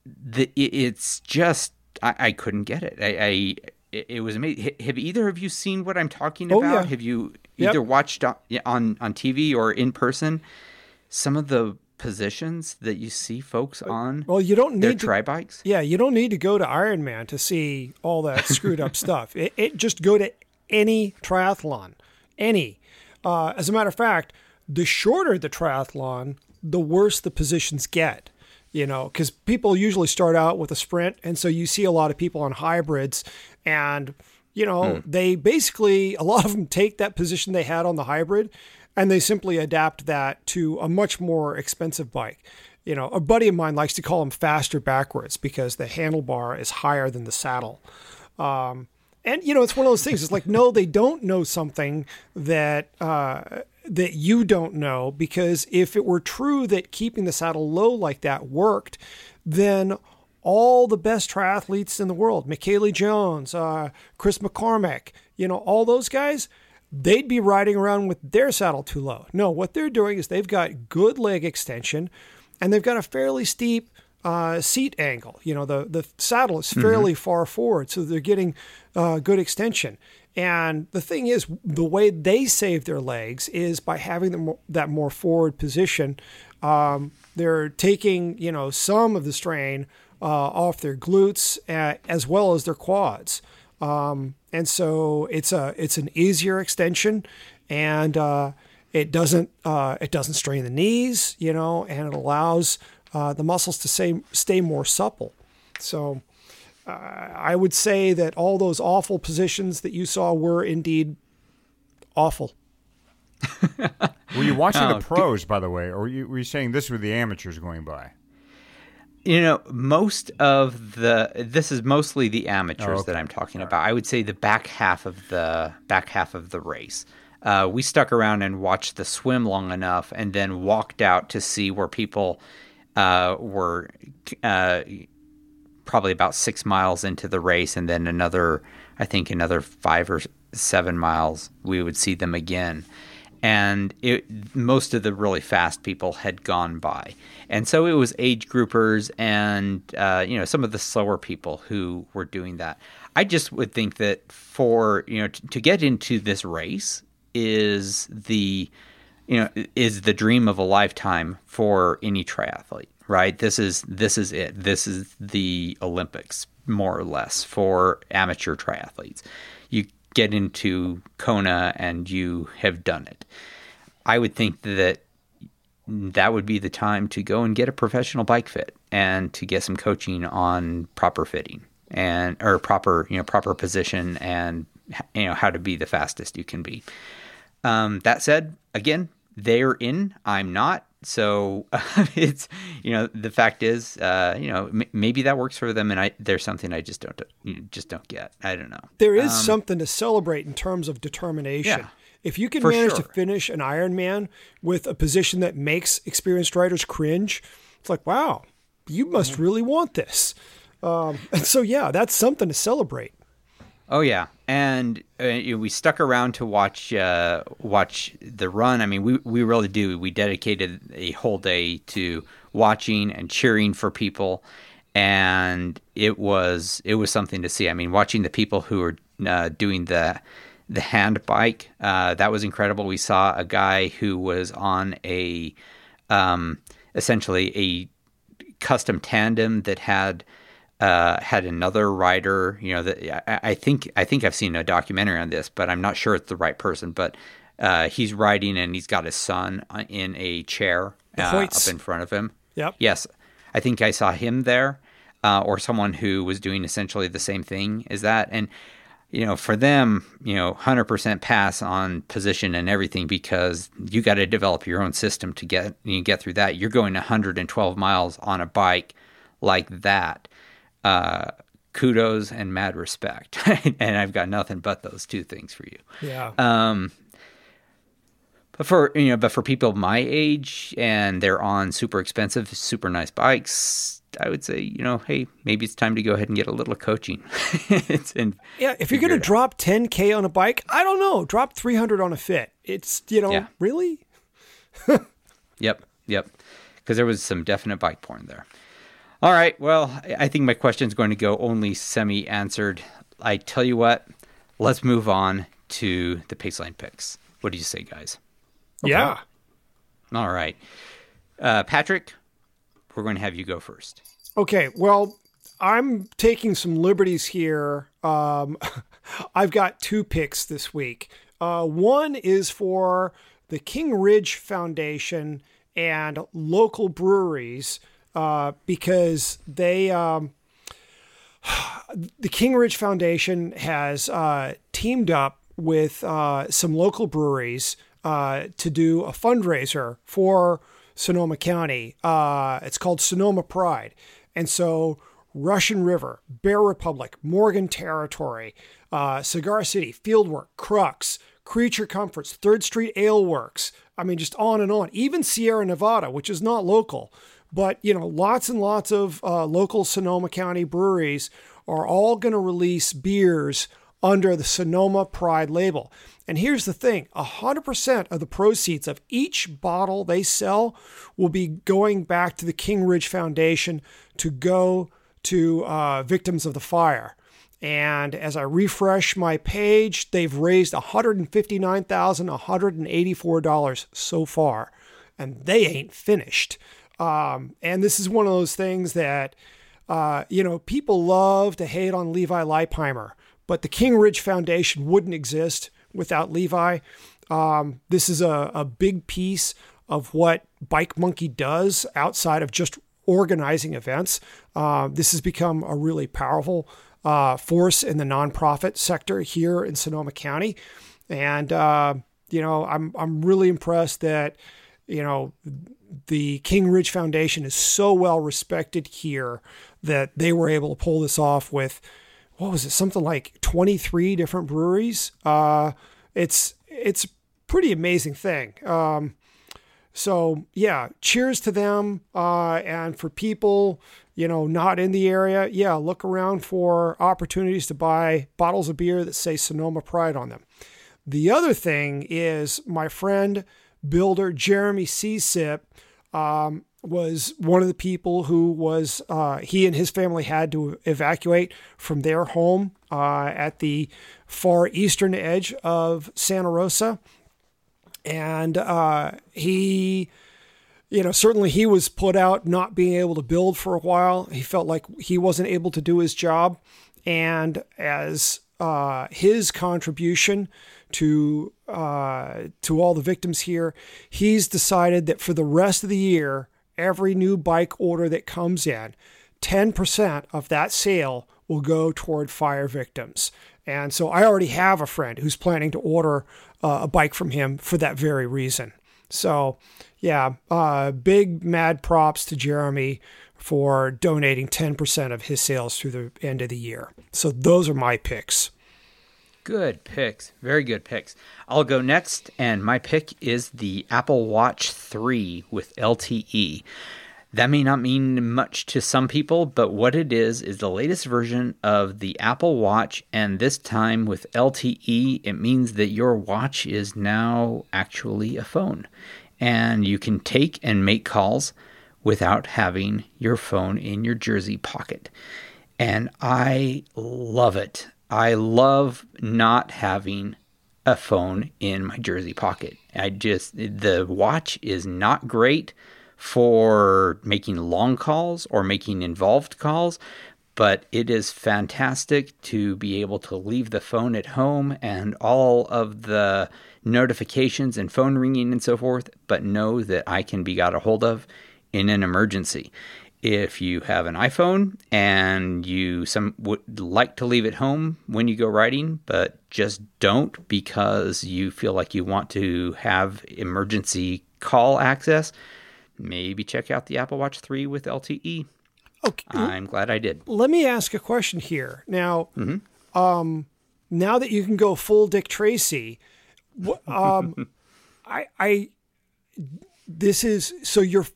the it's just I, I, couldn't get it. I, I it was amazing. Have either of you seen what I'm talking oh, about? Yeah. Have you either yep. watched on, on on TV or in person? Some of the positions that you see folks on well you don't need to, tri bikes yeah you don't need to go to ironman to see all that screwed up stuff. It, it, just go to any triathlon any. Uh, as a matter of fact the shorter the triathlon the worse the positions get you know, because people usually start out with a sprint. And so you see a lot of people on hybrids and, you know, they basically, a lot of them take that position they had on the hybrid and they simply adapt that to a much more expensive bike. You know, a buddy of mine likes to call them faster backwards because the handlebar is higher than the saddle. Um, and you know, it's one of those things. It's like, no, they don't know something that uh, that you don't know. Because if it were true that keeping the saddle low like that worked, then all the best triathletes in the world, Michellie Jones, uh, Chris McCormack, you know, all those guys, they'd be riding around with their saddle too low. No, what they're doing is they've got good leg extension, and they've got a fairly steep uh, seat angle. You know, the the saddle is fairly far forward, so they're getting uh, good extension. And the thing is, the way they save their legs is by having them that more forward position. Um, they're taking you know some of the strain uh, off their glutes uh, as well as their quads. Um, and so it's a it's an easier extension, and uh, it doesn't uh, it doesn't strain the knees, you know, and it allows uh, the muscles to stay stay more supple. So uh, I would say that all those awful positions that you saw were indeed awful. Were you watching Oh, the pros, by the way, or were you, were you saying this were the amateurs going by? You know, most of the this is mostly the amateurs Oh, okay. that I'm talking about. I would say the back half of the back half of the race. Uh, we stuck around and watched the swim long enough, and then walked out to see where people uh, were uh, probably about six miles into the race, and then another, I think, another five or seven miles, we would see them again. And it, most of the really fast people had gone by, and so it was age groupers and uh, you know some of the slower people who were doing that. I just would think that for you know t- to get into this race is the you know is the dream of a lifetime for any triathlete right? This is this is it. This is the olympics more or less for amateur triathletes. You get into kona and you have done it i would think that that would be the time to go and get a professional bike fit and to get some coaching on proper fitting and or proper you know proper position and you know how to be the fastest you can be um, that said, again, they're in. I'm not. So it's you know the fact is uh, you know m- maybe that works for them, and I there's something I just don't you know, just don't get. I don't know. There is something to celebrate in terms of determination. Yeah, if you can manage to finish an Ironman with a position that makes experienced riders cringe, it's like, wow, you must really want this. Um, and so, yeah, that's something to celebrate. Oh yeah, and uh, you know, we stuck around to watch uh, watch the run. I mean, we we really do. We dedicated a whole day to watching and cheering for people, and it was it was something to see. I mean, watching the people who were uh, doing the the hand bike uh, that was incredible. We saw a guy who was on a um, essentially a custom tandem that had uh, had another rider. You know, that I, I think I think I've seen a documentary on this, but I'm not sure it's the right person. But uh, he's riding and he's got his son uh, in a chair uh, up in front of him. Yep. Yes, I think I saw him there, uh, or someone who was doing essentially the same thing as that. And you know, for them, you know, hundred percent pass on position and everything because you got to develop your own system to get you get through that. You're going 112 miles on a bike like that. Uh, kudos and mad respect, and I've got nothing but those two things for you. Yeah. Um, but for you know, but for people my age and they're on super expensive, super nice bikes, I would say you know, hey, maybe it's time to go ahead and get a little coaching. and yeah. If you're going to drop 10K on a bike, I don't know, drop 300 on a fit. It's, you know, Yeah. really? Yep, yep. Because there was some definite bike porn there. All right. Well, I I think my question is going to go only semi answered. I tell you what, let's move on to the Paceline picks. What do you say, guys? Yeah. All right. Uh, Patrick, we're going to have you go first. Okay, well, I'm taking some liberties here. Um, I've got two picks this week. Uh, one is for the King Ridge Foundation and local breweries uh, because they. Um, the King Ridge Foundation has uh, teamed up with uh, some local breweries uh, to do a fundraiser for Sonoma County. Uh, it's called Sonoma Pride. And so Russian River, Bear Republic, Morgan Territory, Cigar City, Fieldwork, Crux, Creature Comforts, Third Street Ale Works. I mean, just on and on. Even Sierra Nevada, which is not local, but you know, lots and lots of uh, local Sonoma County breweries are all going to release beers under the Sonoma Pride label. And here's the thing 100% of the proceeds of each bottle they sell will be going back to the King Ridge Foundation to go to uh, victims of the fire. And as I refresh my page, they've raised $159,184 so far. And they ain't finished. Um, and this is one of those things that, uh, you know, people love to hate on Levi Leipheimer, but the King Ridge Foundation wouldn't exist without Levi. Um, this is a, a big piece of what Bike Monkey does outside of just organizing events. Uh, this has become a really powerful uh, force in the nonprofit sector here in Sonoma County, and uh, you know I'm I'm really impressed that you know the King Ridge Foundation is so well respected here that they were able to pull this off with what was it something like 23 different breweries. Uh, it's it's pretty amazing thing. Um, so yeah, cheers to them. Uh, and for people, you know, not in the area, yeah, look around for opportunities to buy bottles of beer that say Sonoma Pride on them. The other thing is my friend builder Jeremy Sycip um, was one of the people who was uh, he and his family had to evacuate from their home uh, at the far eastern edge of Santa Rosa. And uh, he you know certainly he was put out not being able to build for a while. He felt like he wasn't able to do his job. And as uh, his contribution to uh, to all the victims here he's decided that for the rest of the year every new bike order that comes in 10% of that sale will go toward fire victims and so I already have a friend who's planning to order uh, a bike from him for that very reason. So, yeah, uh, big mad props to Jeremy for donating 10% of his sales through the end of the year. So, those are my picks. Good picks. Very good picks. I'll go next, and my pick is the Apple Watch 3 with LTE. That may not mean much to some people, but what it is is the latest version of the Apple Watch, and this time with LTE, it means that your watch is now actually a phone. And you can take and make calls without having your phone in your jersey pocket. And I love it. I love not having a phone in my jersey pocket. I just, the watch is not great for making long calls or making involved calls, but it is fantastic to be able to leave the phone at home and all of the notifications and phone ringing and so forth, but know that I can be got a hold of in an emergency. If you have an iPhone and you some would like to leave it home when you go riding, but just don't because you feel like you want to have emergency call access, maybe check out the Apple Watch 3 with LTE. Okay. I'm glad I did. Let me ask a question here. Now, mm-hmm. um, now that you can go full Dick Tracy, um, I, I, this is so you're,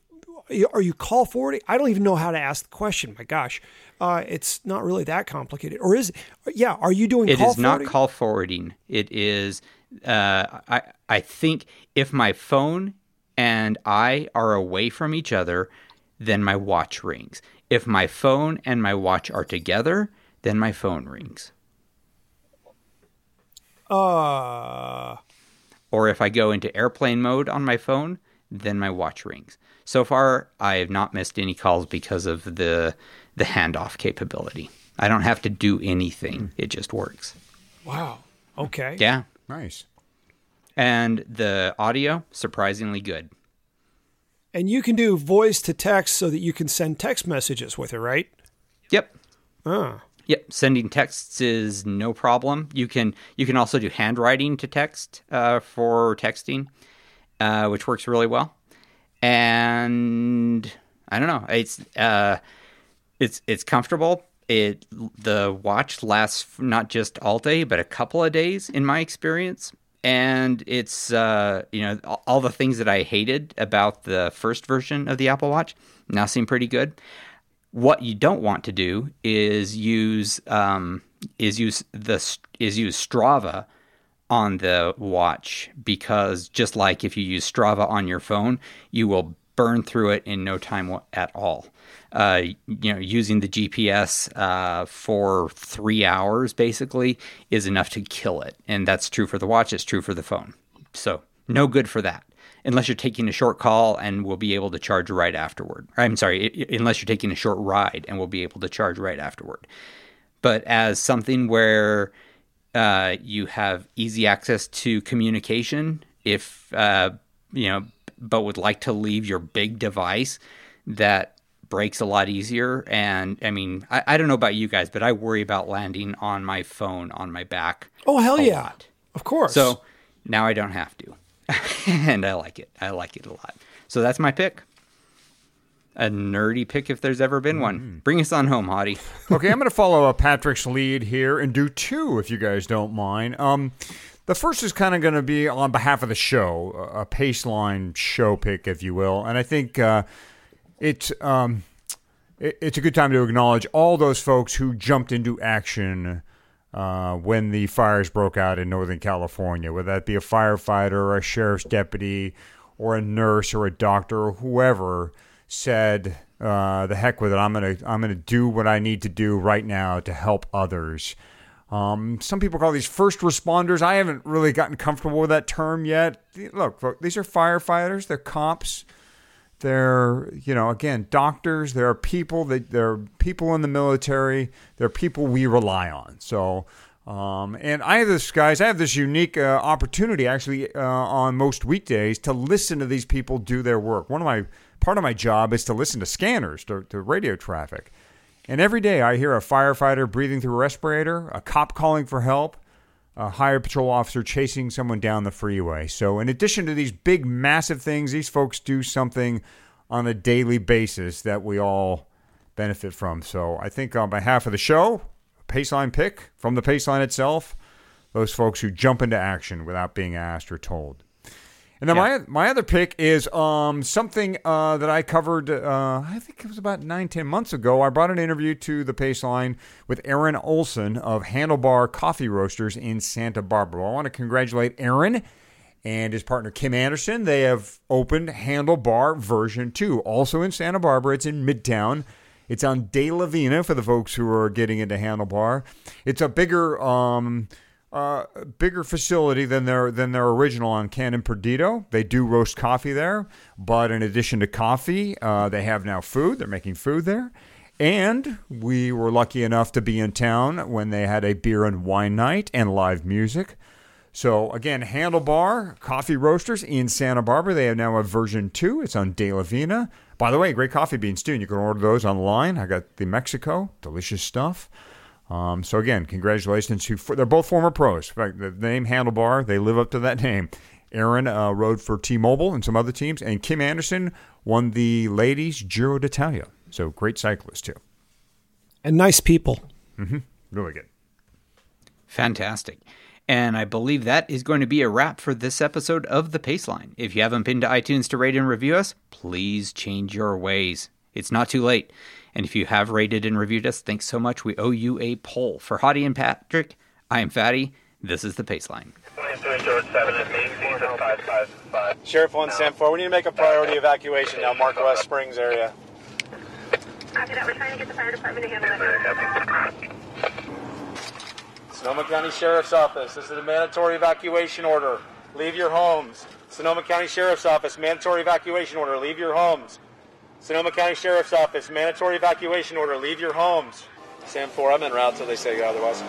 are you call forwarding? I don't even know how to ask the question. My gosh, uh, it's not really that complicated, or is it? Yeah, are you doing? It is not call forwarding. It is. Uh, I I think if my phone and I are away from each other, then my watch rings. If my phone and my watch are together, then my phone rings. Uh or if I go into airplane mode on my phone, then my watch rings. So far, I have not missed any calls because of the the handoff capability. I don't have to do anything; it just works. Wow. Okay. Yeah. Nice and the audio surprisingly good. And you can do voice to text so that you can send text messages with it, right? Yep. Ah. Yep, sending texts is no problem. You can you can also do handwriting to text uh, for texting, uh, which works really well. And I don't know, it's uh, it's it's comfortable. It the watch lasts not just all day, but a couple of days in my experience. And it's uh, you know all the things that I hated about the first version of the Apple Watch now seem pretty good. What you don't want to do is use um, is use the is use Strava on the watch because just like if you use Strava on your phone, you will burn through it in no time at all. Uh, you know, using the GPS uh, for three hours basically is enough to kill it, and that's true for the watch. It's true for the phone. So no good for that unless you're taking a short call and we'll be able to charge right afterward. I'm sorry, unless you're taking a short ride and we'll be able to charge right afterward. But as something where uh, you have easy access to communication, if uh, you know, but would like to leave your big device, that breaks a lot easier. And I mean, I, I don't know about you guys, but I worry about landing on my phone on my back. Oh hell yeah, lot. of course. So now I don't have to. and I like it. I like it a lot. So that's my pick. A nerdy pick if there's ever been one. Mm. Bring us on home, Hottie. okay, I'm going to follow up Patrick's lead here and do two if you guys don't mind. Um, the first is kind of going to be on behalf of the show, a Paceline show pick, if you will. And I think uh, it's um, it, it's a good time to acknowledge all those folks who jumped into action uh, when the fires broke out in Northern California, whether that be a firefighter or a sheriff's deputy or a nurse or a doctor or whoever said, uh, "The heck with it! I'm gonna I'm gonna do what I need to do right now to help others." Um, some people call these first responders. I haven't really gotten comfortable with that term yet. Look, these are firefighters. They're cops. They're, you know, again, doctors. There are people that there are people in the military. There are people we rely on. So, um, and I have this, guys. I have this unique uh, opportunity actually uh, on most weekdays to listen to these people do their work. One of my part of my job is to listen to scanners to, to radio traffic, and every day I hear a firefighter breathing through a respirator, a cop calling for help, a hired patrol officer chasing someone down the freeway. So, in addition to these big, massive things, these folks do something on a daily basis that we all benefit from. So, I think on behalf of the show, Paceline pick from the Paceline itself, those folks who jump into action without being asked or told. And then yeah. my my other pick is um, something uh, that I covered. Uh, I think it was about nine ten months ago. I brought an interview to the Paceline with Aaron Olson of Handlebar Coffee Roasters in Santa Barbara. I want to congratulate Aaron and his partner Kim Anderson. They have opened Handlebar version two, also in Santa Barbara. It's in Midtown. It's on De La Vina for the folks who are getting into Handlebar. It's a bigger. Um, uh, bigger facility than their than their original on Canon Perdido. They do roast coffee there, but in addition to coffee, uh, they have now food. They're making food there. And we were lucky enough to be in town when they had a beer and wine night and live music. So again, Handlebar Coffee Roasters in Santa Barbara. They have now a version two. It's on De La Vina. By the way, great coffee beans too. And you can order those online. I got the Mexico, delicious stuff. Um, so again, congratulations to they're both former pros. In fact, the name Handlebar, they live up to that name. Aaron uh, rode for T-Mobile and some other teams, and Kim Anderson won the ladies Giro d'Italia. So great cyclist too, and nice people. Mm-hmm. Really good, fantastic. And I believe that is going to be a wrap for this episode of The Paceline. If you haven't been to iTunes to rate and review us, please change your ways. It's not too late. And if you have rated and reviewed us, thanks so much. We owe you a poll. For Hottie and Patrick, I am Fatty. This is the Paceline. Sheriff 1 Sam 4, we need to make a priority evacuation now, Mark West Springs area. Copy that. We're trying to get the fire department to handle that. Sonoma County Sheriff's Office, this is a mandatory evacuation order. Leave your homes. Sonoma County Sheriff's Office, mandatory evacuation order. Leave your homes. Sonoma County Sheriff's Office, mandatory evacuation order. Leave your homes. Sam 4, I'm en route until they say otherwise.